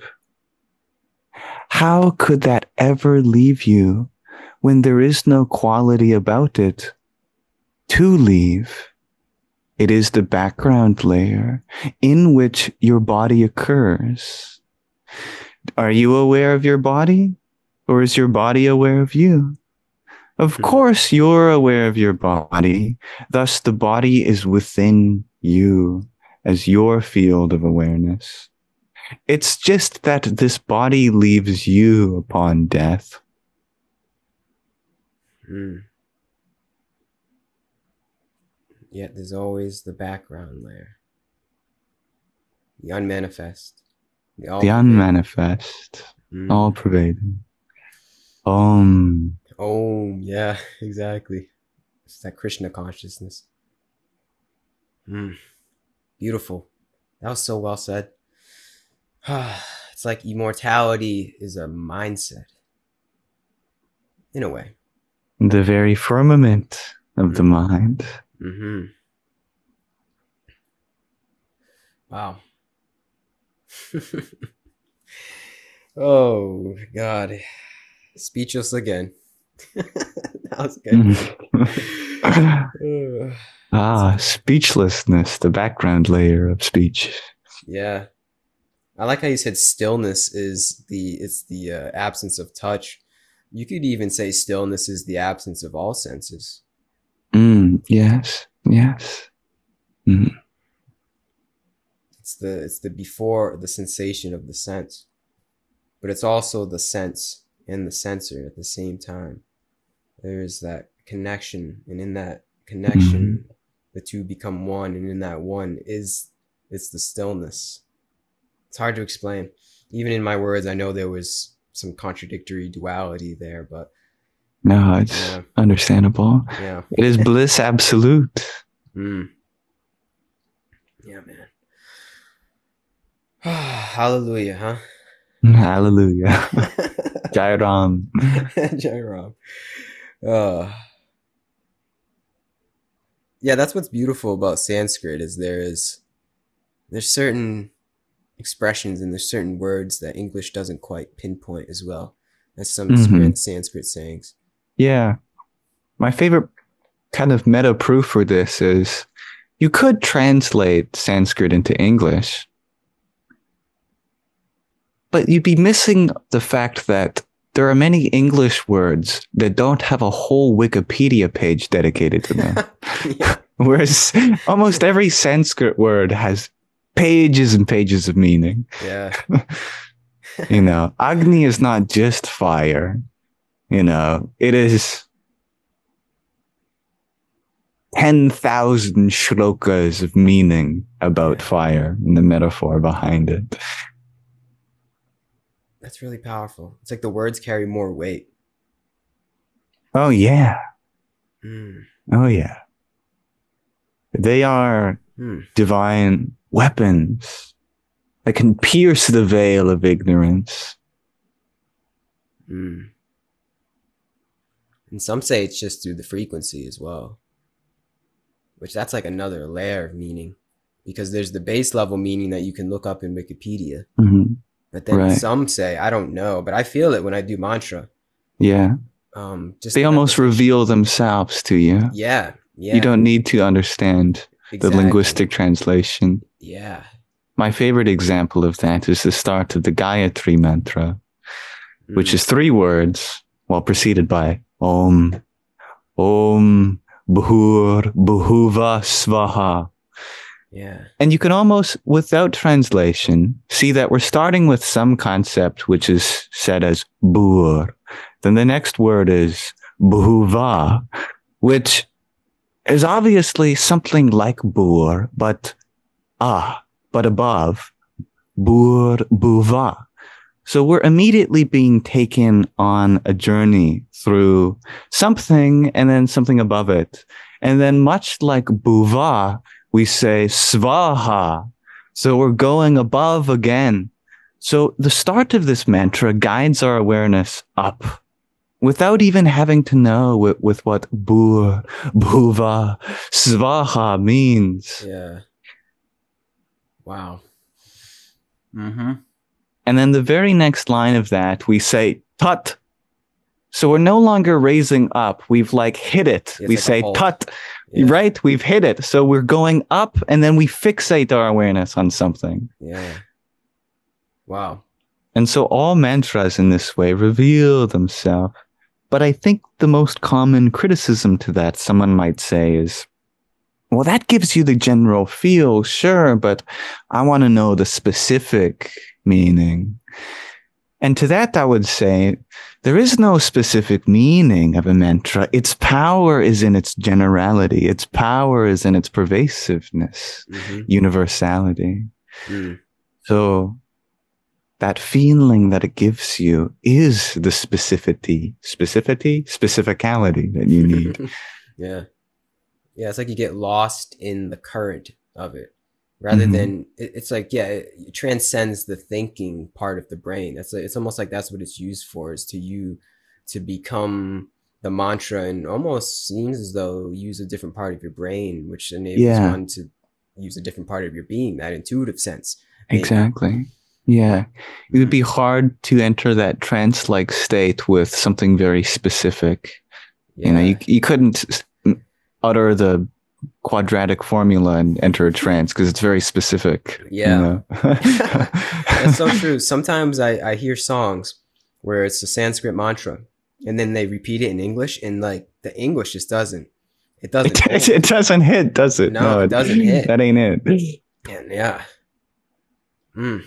how could that ever leave you when there is no quality about it to leave? It is the background layer in which your body occurs. Are you aware of your body or is your body aware of you? Of hmm. course, you're aware of your body. Thus, the body is within you as your field of awareness. It's just that this body leaves you upon death. Hmm. Yet there's always the background layer, the unmanifest, the, the unmanifest, mm. all pervading. Om. Oh, yeah, exactly. It's that Krishna consciousness. Mm, beautiful. That was so well said. it's like immortality is a mindset, in a way. The very firmament of mm-hmm. the mind. Mm-hmm. Wow. oh, God speechless again. that was good. ah, speechlessness, the background layer of speech. Yeah. I like how you said stillness is the it's the uh, absence of touch. You could even say stillness is the absence of all senses. Mm, yes. Yes. Mm. It's the it's the before the sensation of the sense. But it's also the sense and the sensor at the same time. There's that connection and in that connection mm. the two become one and in that one is it's the stillness. It's hard to explain. Even in my words I know there was some contradictory duality there, but no, it's yeah. understandable. Yeah. It is bliss absolute. Mm. Yeah, man. Hallelujah, huh? Hallelujah. Jai Ram. Jai Ram. Uh, yeah, that's what's beautiful about Sanskrit is there is there's certain expressions and there's certain words that English doesn't quite pinpoint as well as some mm-hmm. Sanskrit sayings. Yeah. My favorite kind of meta proof for this is you could translate Sanskrit into English, but you'd be missing the fact that there are many English words that don't have a whole Wikipedia page dedicated to them. Whereas almost every Sanskrit word has pages and pages of meaning. Yeah. you know, Agni is not just fire. You know, it is 10,000 shlokas of meaning about fire and the metaphor behind it. That's really powerful. It's like the words carry more weight. Oh, yeah. Mm. Oh, yeah. They are mm. divine weapons that can pierce the veil of ignorance. Mm. And some say it's just through the frequency as well, which that's like another layer of meaning because there's the base level meaning that you can look up in Wikipedia. Mm-hmm. But then right. some say, I don't know, but I feel it when I do mantra. Yeah. Um, just they almost reveal themselves to you. Yeah. Yeah. You don't need to understand exactly. the linguistic translation. Yeah. My favorite example of that is the start of the Gayatri mantra, mm. which is three words, well, preceded by Om, Om, Bhur, Bhuva, Svaha. Yeah. And you can almost, without translation, see that we're starting with some concept which is said as Bhur. Then the next word is Bhuva, which is obviously something like Bhur, but ah, but above Bhur, Bhuva. So we're immediately being taken on a journey through something and then something above it. And then much like Bhuva, we say Svaha. So we're going above again. So the start of this mantra guides our awareness up without even having to know with, with what Bhur, Bhuva, Svaha means. Yeah. Wow. Mm-hmm. And then the very next line of that, we say tut. So we're no longer raising up. We've like hit it. It's we like say tut, yeah. right? We've hit it. So we're going up and then we fixate our awareness on something. Yeah. Wow. And so all mantras in this way reveal themselves. But I think the most common criticism to that, someone might say, is well, that gives you the general feel, sure, but I want to know the specific meaning. And to that, I would say there is no specific meaning of a mantra. Its power is in its generality. Its power is in its pervasiveness, mm-hmm. universality. Mm. So that feeling that it gives you is the specificity, specificity, specificality that you need. yeah. Yeah. It's like you get lost in the current of it rather mm-hmm. than it, it's like yeah it, transcends the thinking part of the brain that's like, it's almost like that's what it's used for is to you to become the mantra and almost seems as though use a different part of your brain which enables yeah. one to use a different part of your being that intuitive sense exactly Yeah. It would be hard to enter that trance like state with something very specific. Yeah. You know, you, you couldn't utter the quadratic formula and enter a trance because it's very specific. you Yeah. know? That's so true. Sometimes I, I hear songs where it's a Sanskrit mantra and then they repeat it in English and like the English just doesn't. It doesn't. It, it, hit. it doesn't hit, does it? No, it doesn't hit. That ain't it. And yeah. Mm.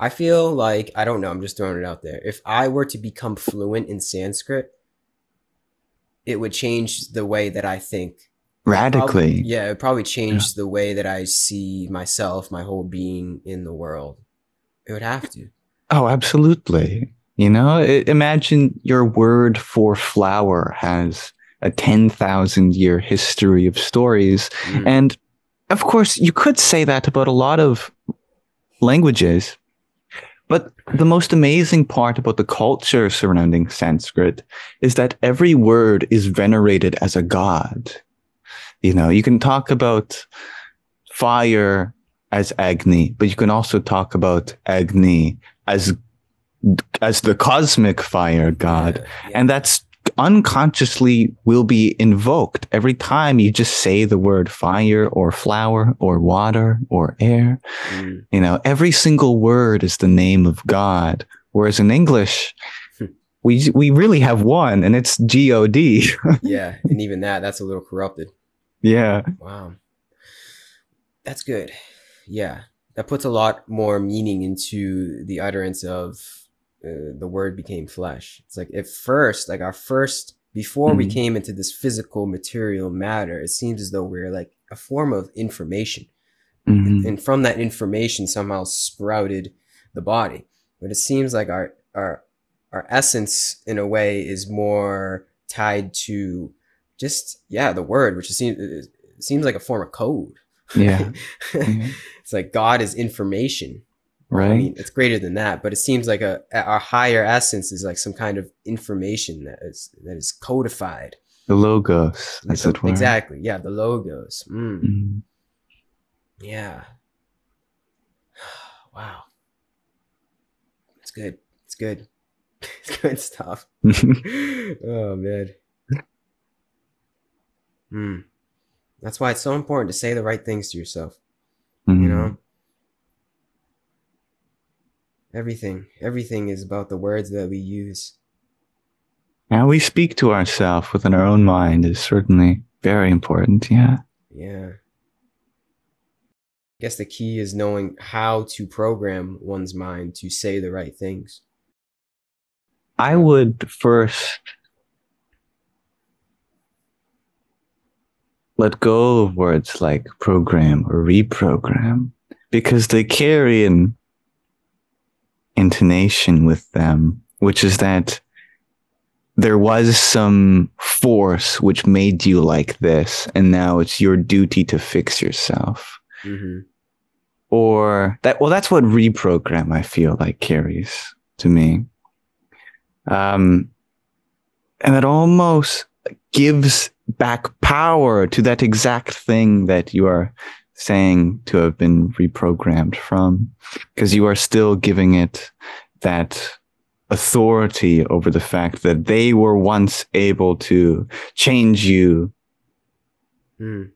I feel like I don't know, I'm just throwing it out there. If I were to become fluent in Sanskrit, it would change the way that I think. Radically. Probably, yeah, it would probably change the way that I see myself, my whole being in the world. It would have to. Oh, absolutely. You know, i imagine your word for flower has a 10,000 year history of stories. Mm. And of course, you could say that about a lot of languages. But the most amazing part about the culture surrounding Sanskrit is that every word is venerated as a god. You know, you can talk about fire as Agni, but you can also talk about Agni as as the cosmic fire god. Yeah. And that's unconsciously will be invoked every time you just say the word fire or flower or water or air. Mm. You know, every single word is the name of God. Whereas in English, Hmm. we we really have one and it's G O D. yeah, and even that, that's a little corrupted. yeah. Wow. That's good. Yeah. That puts a lot more meaning into the utterance of uh, the word became flesh. It's like at first, like our first, before we Mhm. came into this physical material matter, it seems as though we're like a form of information. Mhm. And from that information somehow sprouted the body. But it seems like our, our, our essence in a way is more tied to just, yeah, the word, which it seems like a form of code. Yeah. Yeah. it's like God is information. Right. I mean, it's greater than that, but it seems like a, our higher essence is like some kind of information that is that is codified. the logos, as Like it were. Exactly. Yeah, the logos. Mm, Mhm. yeah. Wow. It's good. It's good. It's good stuff. oh man. Hmm. That's why it's so important to say the right things to yourself. you Mhm. know everything everything is about the words that we use How we speak to ourselves within our own mind is certainly very important. Yeah. yeah i guess the key is knowing how to program one's mind to say the right things I would first let go of words like program or reprogram because they carry an intonation with them, which is that there was some force which made you like this, and now it's your duty to fix yourself. mm-hmm. Or that, well, that's what reprogram I feel like carries to me. Um, and it almost gives back power to that exact thing that you are saying to have been reprogrammed from, because you are still giving it that authority over the fact that they were once able to change you. mm.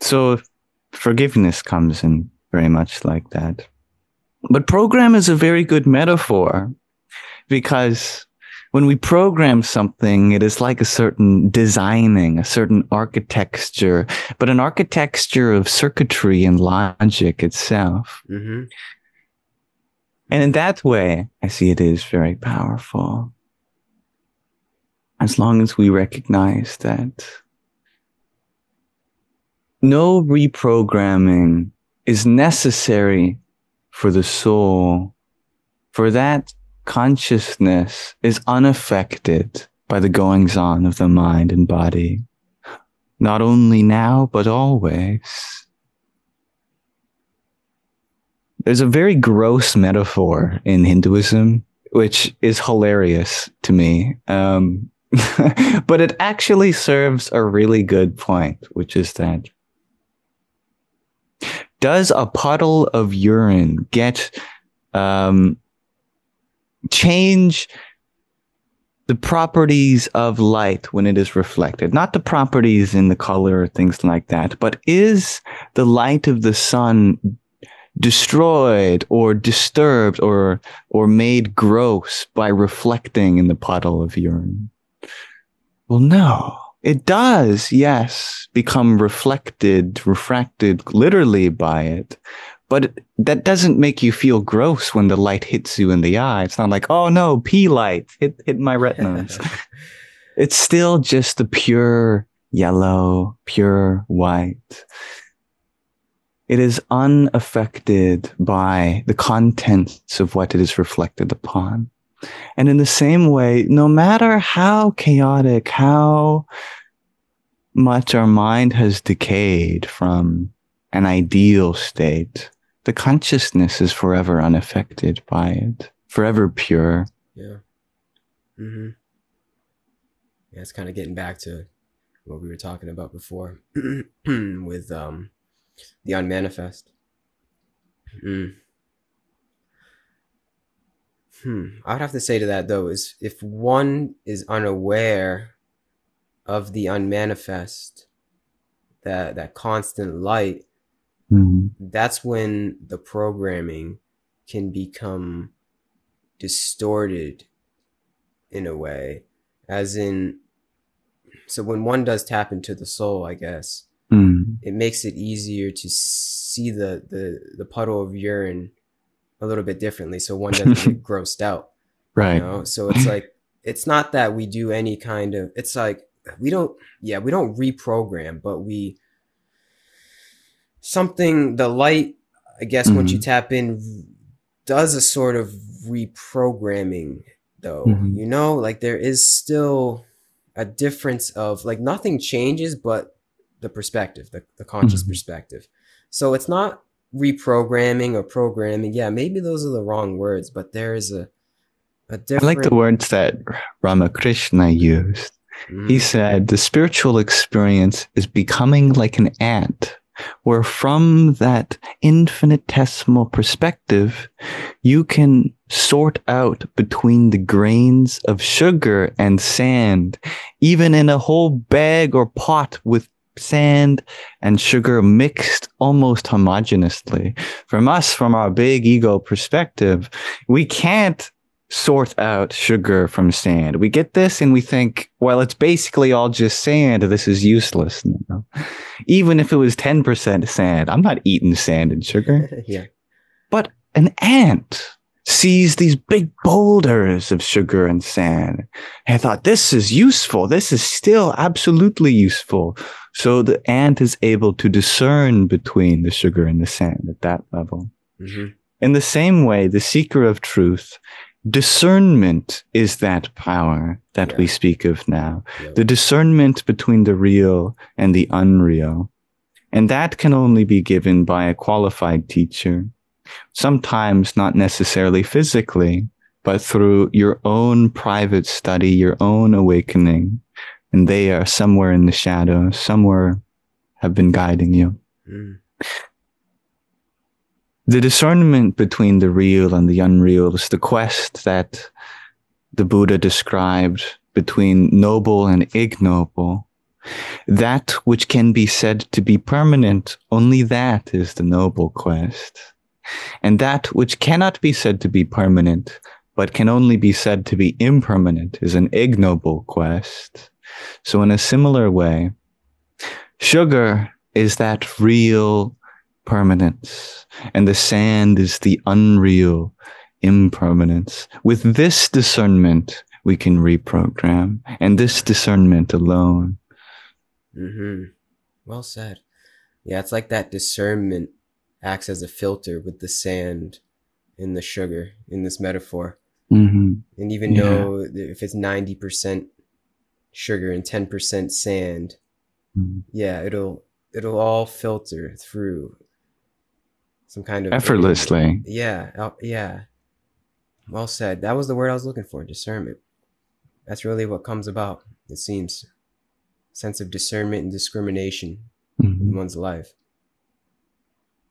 So forgiveness comes in very much like that. But program is a very good metaphor because when we program something, it is like a certain designing, a certain architecture, but an architecture of circuitry and logic itself. Mm-hmm. And in that way, I see it is very powerful. As long as we recognize that no reprogramming is necessary for the soul, for that consciousness is unaffected by the goings on of the mind and body, not only now, but always. There's a very gross metaphor in Hinduism, which is hilarious to me. Um, but it actually serves a really good point, which is that does a puddle of urine get um, change the properties of light when it is reflected? Not the properties in the color or things like that, but is the light of the sun destroyed or disturbed or or made gross by reflecting in the puddle of urine? Well, no. It does, yes, become reflected, refracted literally by it. But that doesn't make you feel gross when the light hits you in the eye. It's not like, oh no, pea light hit, hit my retinas. it's still just the pure yellow, pure white. It is unaffected by the contents of what it is reflected upon. And in the same way, no matter how chaotic, how much our mind has decayed from an ideal state, the consciousness is forever unaffected by it, forever pure. Yeah. Mm-hmm. Yeah, it's kind of getting back to what we were talking about before with um the unmanifest. Mm. Hmm. I would have to say to that though is if one is unaware of the unmanifest, that that constant light, Mhm. that's when the programming can become distorted in a way. As in so when one does tap into the soul, I guess, Mm. it makes it easier to see the the, the puddle of urine a little bit differently so one doesn't get grossed out you Right. know so it's like it's not that we do any kind of it's like we don't yeah we don't reprogram but we something the light i guess once you Mhm. tap in does a sort of reprogramming though Mhm. you know like there is still a difference of like nothing changes but the perspective the, the conscious Mhm. perspective so it's not reprogramming or programming yeah maybe those are the wrong words but there is a a I different like the words that Ramakrishna used. He Mhm. said the spiritual experience is becoming like an ant, where from that infinitesimal perspective, you can sort out between the grains of sugar and sand, even in a whole bag or pot with sand and sugar mixed almost homogeneously. From us, from our big ego perspective, we can't sort out sugar from sand. We get this and we think, well, it's basically all just sand. This is useless. You know? Even if it was 10% sand, I'm not eating sand and sugar. yeah But an ant sees these big boulders of sugar and sand. And I thought, this is useful. This is still absolutely useful. So the ant is able to discern between the sugar and the sand at that level. hmm In the same way, the seeker of truth, discernment is that power that we speak of now. yeah. The discernment between the real and the unreal. And that can only be given by a qualified teacher. Sometimes not necessarily physically, but through your own private study, your own awakening. And they are somewhere in the shadows, somewhere have been guiding you. Mm. The discernment between the real and the unreal is the quest that the Buddha described between noble and ignoble. That which can be said to be permanent, only that is the noble quest. And that which cannot be said to be permanent, but can only be said to be impermanent, is an ignoble quest. So, in a similar way, sugar is that real permanence, and the sand is the unreal impermanence. With this discernment, we can reprogram, and this discernment alone. Mm-hmm. Well said. Yeah, it's like that discernment acts as a filter with the sand and the sugar in this metaphor. Mm-hmm. And even Yeah. though if it's 90% sugar and 10% sand, yeah, it'll it'll all filter through some kind of Effortlessly. Yeah, uh, yeah. Well said. That was the word I was looking for, discernment. That's really what comes about, it seems. Sense of discernment and discrimination in Mhm. one's life.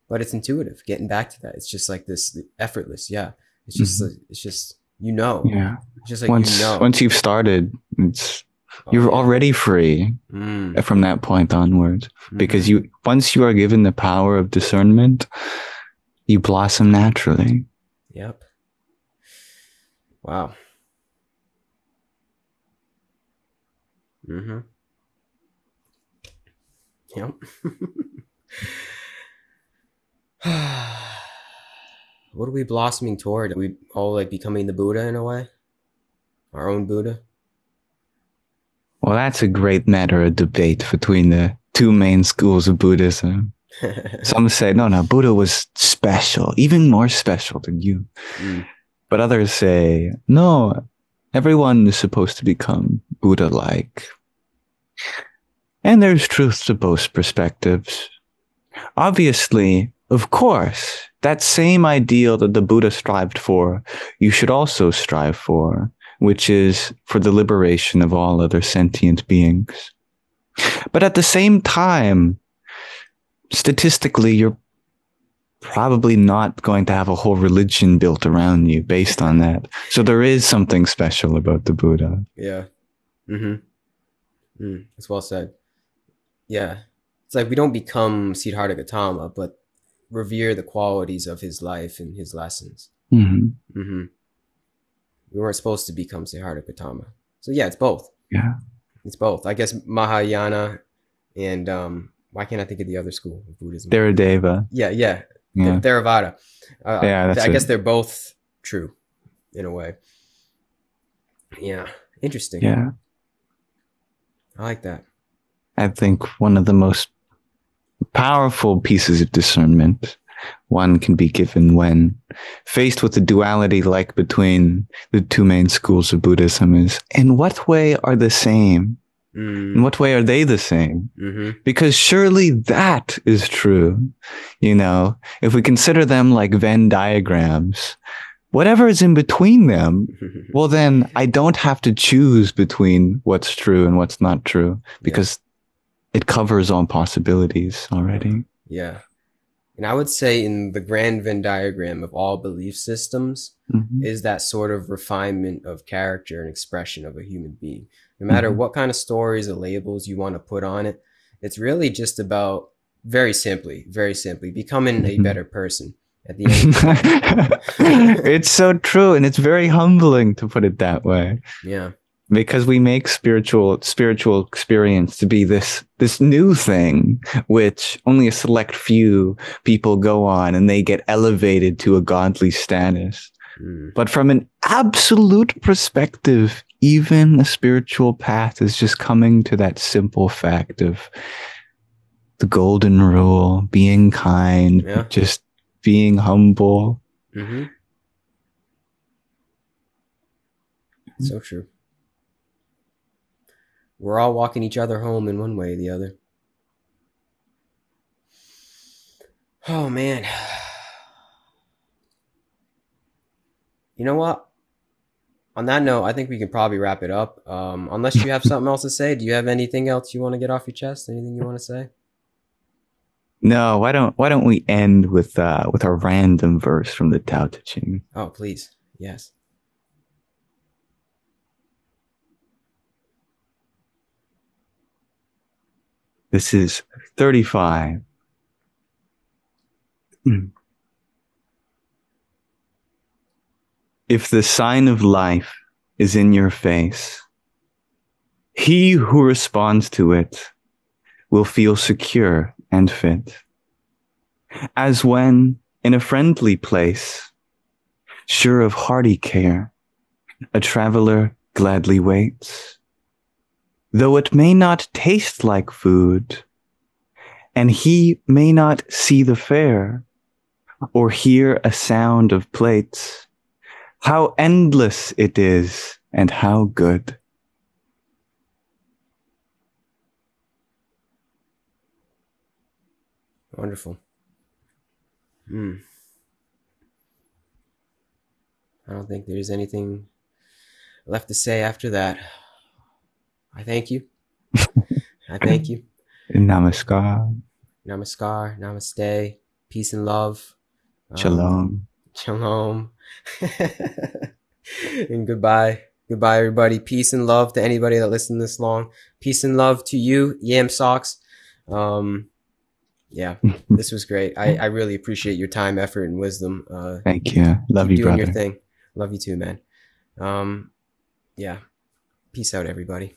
but it's intuitive. Getting back to that, it's just like this effortless. Yeah, it's just mm-hmm. it's just you know. Yeah, it's just like once you know. once you've started, it's oh, you're yeah. already free mm. from that point onwards mm-hmm. because you once you are given the power of discernment, you blossom naturally. Yep. Wow. Mm-hmm. Yep. what are we blossoming toward? Are we all like becoming the Buddha in a way? Our own Buddha? Well, that's a great matter of debate between the two main schools of Buddhism. Some say, no, no, Buddha was special, even more special than you. Mm. But others say, no, everyone is supposed to become Buddha like. And there's truth to both perspectives. Obviously, of course, that same ideal that the Buddha strived for, you should also strive for, which is for the liberation of all other sentient beings. But at the same time, statistically, you're probably not going to have a whole religion built around you based on that. So there is something special about the Buddha. Yeah. Mm-hmm. Mm, that's well said. Yeah. It's like we don't become Siddhartha Gautama, but revere the qualities of his life and his lessons. Mm-hmm. Mm-hmm. We weren't supposed to become Siddhartha Gautama. So yeah, it's both. Yeah. It's both. I guess Mahayana and um, why can't I think of the other school of Buddhism? Theravada. Yeah, yeah. Yeah. Theravada. Uh, yeah, I guess they're both true in a way. Yeah. Interesting. Yeah. I like that. I think one of the most powerful pieces of discernment one can be given when faced with the duality like between the two main schools of Buddhism is in what way are the same Mm. In what way are they the same? Mm-hmm. Because surely that is true. You know, if we consider them like Venn diagrams, whatever is in between them, well, then I don't have to choose between what's true and what's not true because yeah. it covers all possibilities already. Yeah. And I would say in the grand Venn diagram of all belief systems mm-hmm. is that sort of refinement of character and expression of a human being no matter mm-hmm. what kind of stories or labels you want to put on it. It's really just about very simply, very simply becoming a mm-hmm. better person at the end. it's so true. And it's very humbling to put it that way. Yeah. Because we make spiritual spiritual experience to be this this new thing, which only a select few people go on and they get elevated to a godly status. Mm. But from an absolute perspective, even the spiritual path is just coming to that simple fact of the golden rule, being kind, yeah. just being humble. Mm-hmm. So true. We're all walking each other home in one way or the other. Oh man. You know what? On that note, I think we can probably wrap it up. Um, unless you have something else to say, do you have anything else you want to get off your chest? Anything you want to say? No. Why don't Why don't we end with uh, with a random verse from the Tao Te Ching? Oh, please, yes. This is thirty-five. If the sign of life is in your face, he who responds to it will feel secure and fit. As when in a friendly place, sure of hearty care, a traveler gladly waits. Though it may not taste like food, and he may not see the fare, or hear a sound of plates, how endless it is and how good. Wonderful. Hmm. I don't think there's anything left to say after that. I thank you. I thank you. Namaskar. Namaskar. Namaste. peace and love. Um, Shalom. Shalom. and goodbye. Goodbye, everybody. Peace and love to anybody that listened this long. Peace and love to you, Yamsox. Um, yeah, this was great. I, I really appreciate your time, effort, and wisdom. Uh, Thank you. Love you, doing brother. your thing. Love you too, man. Um, yeah. Peace out, everybody.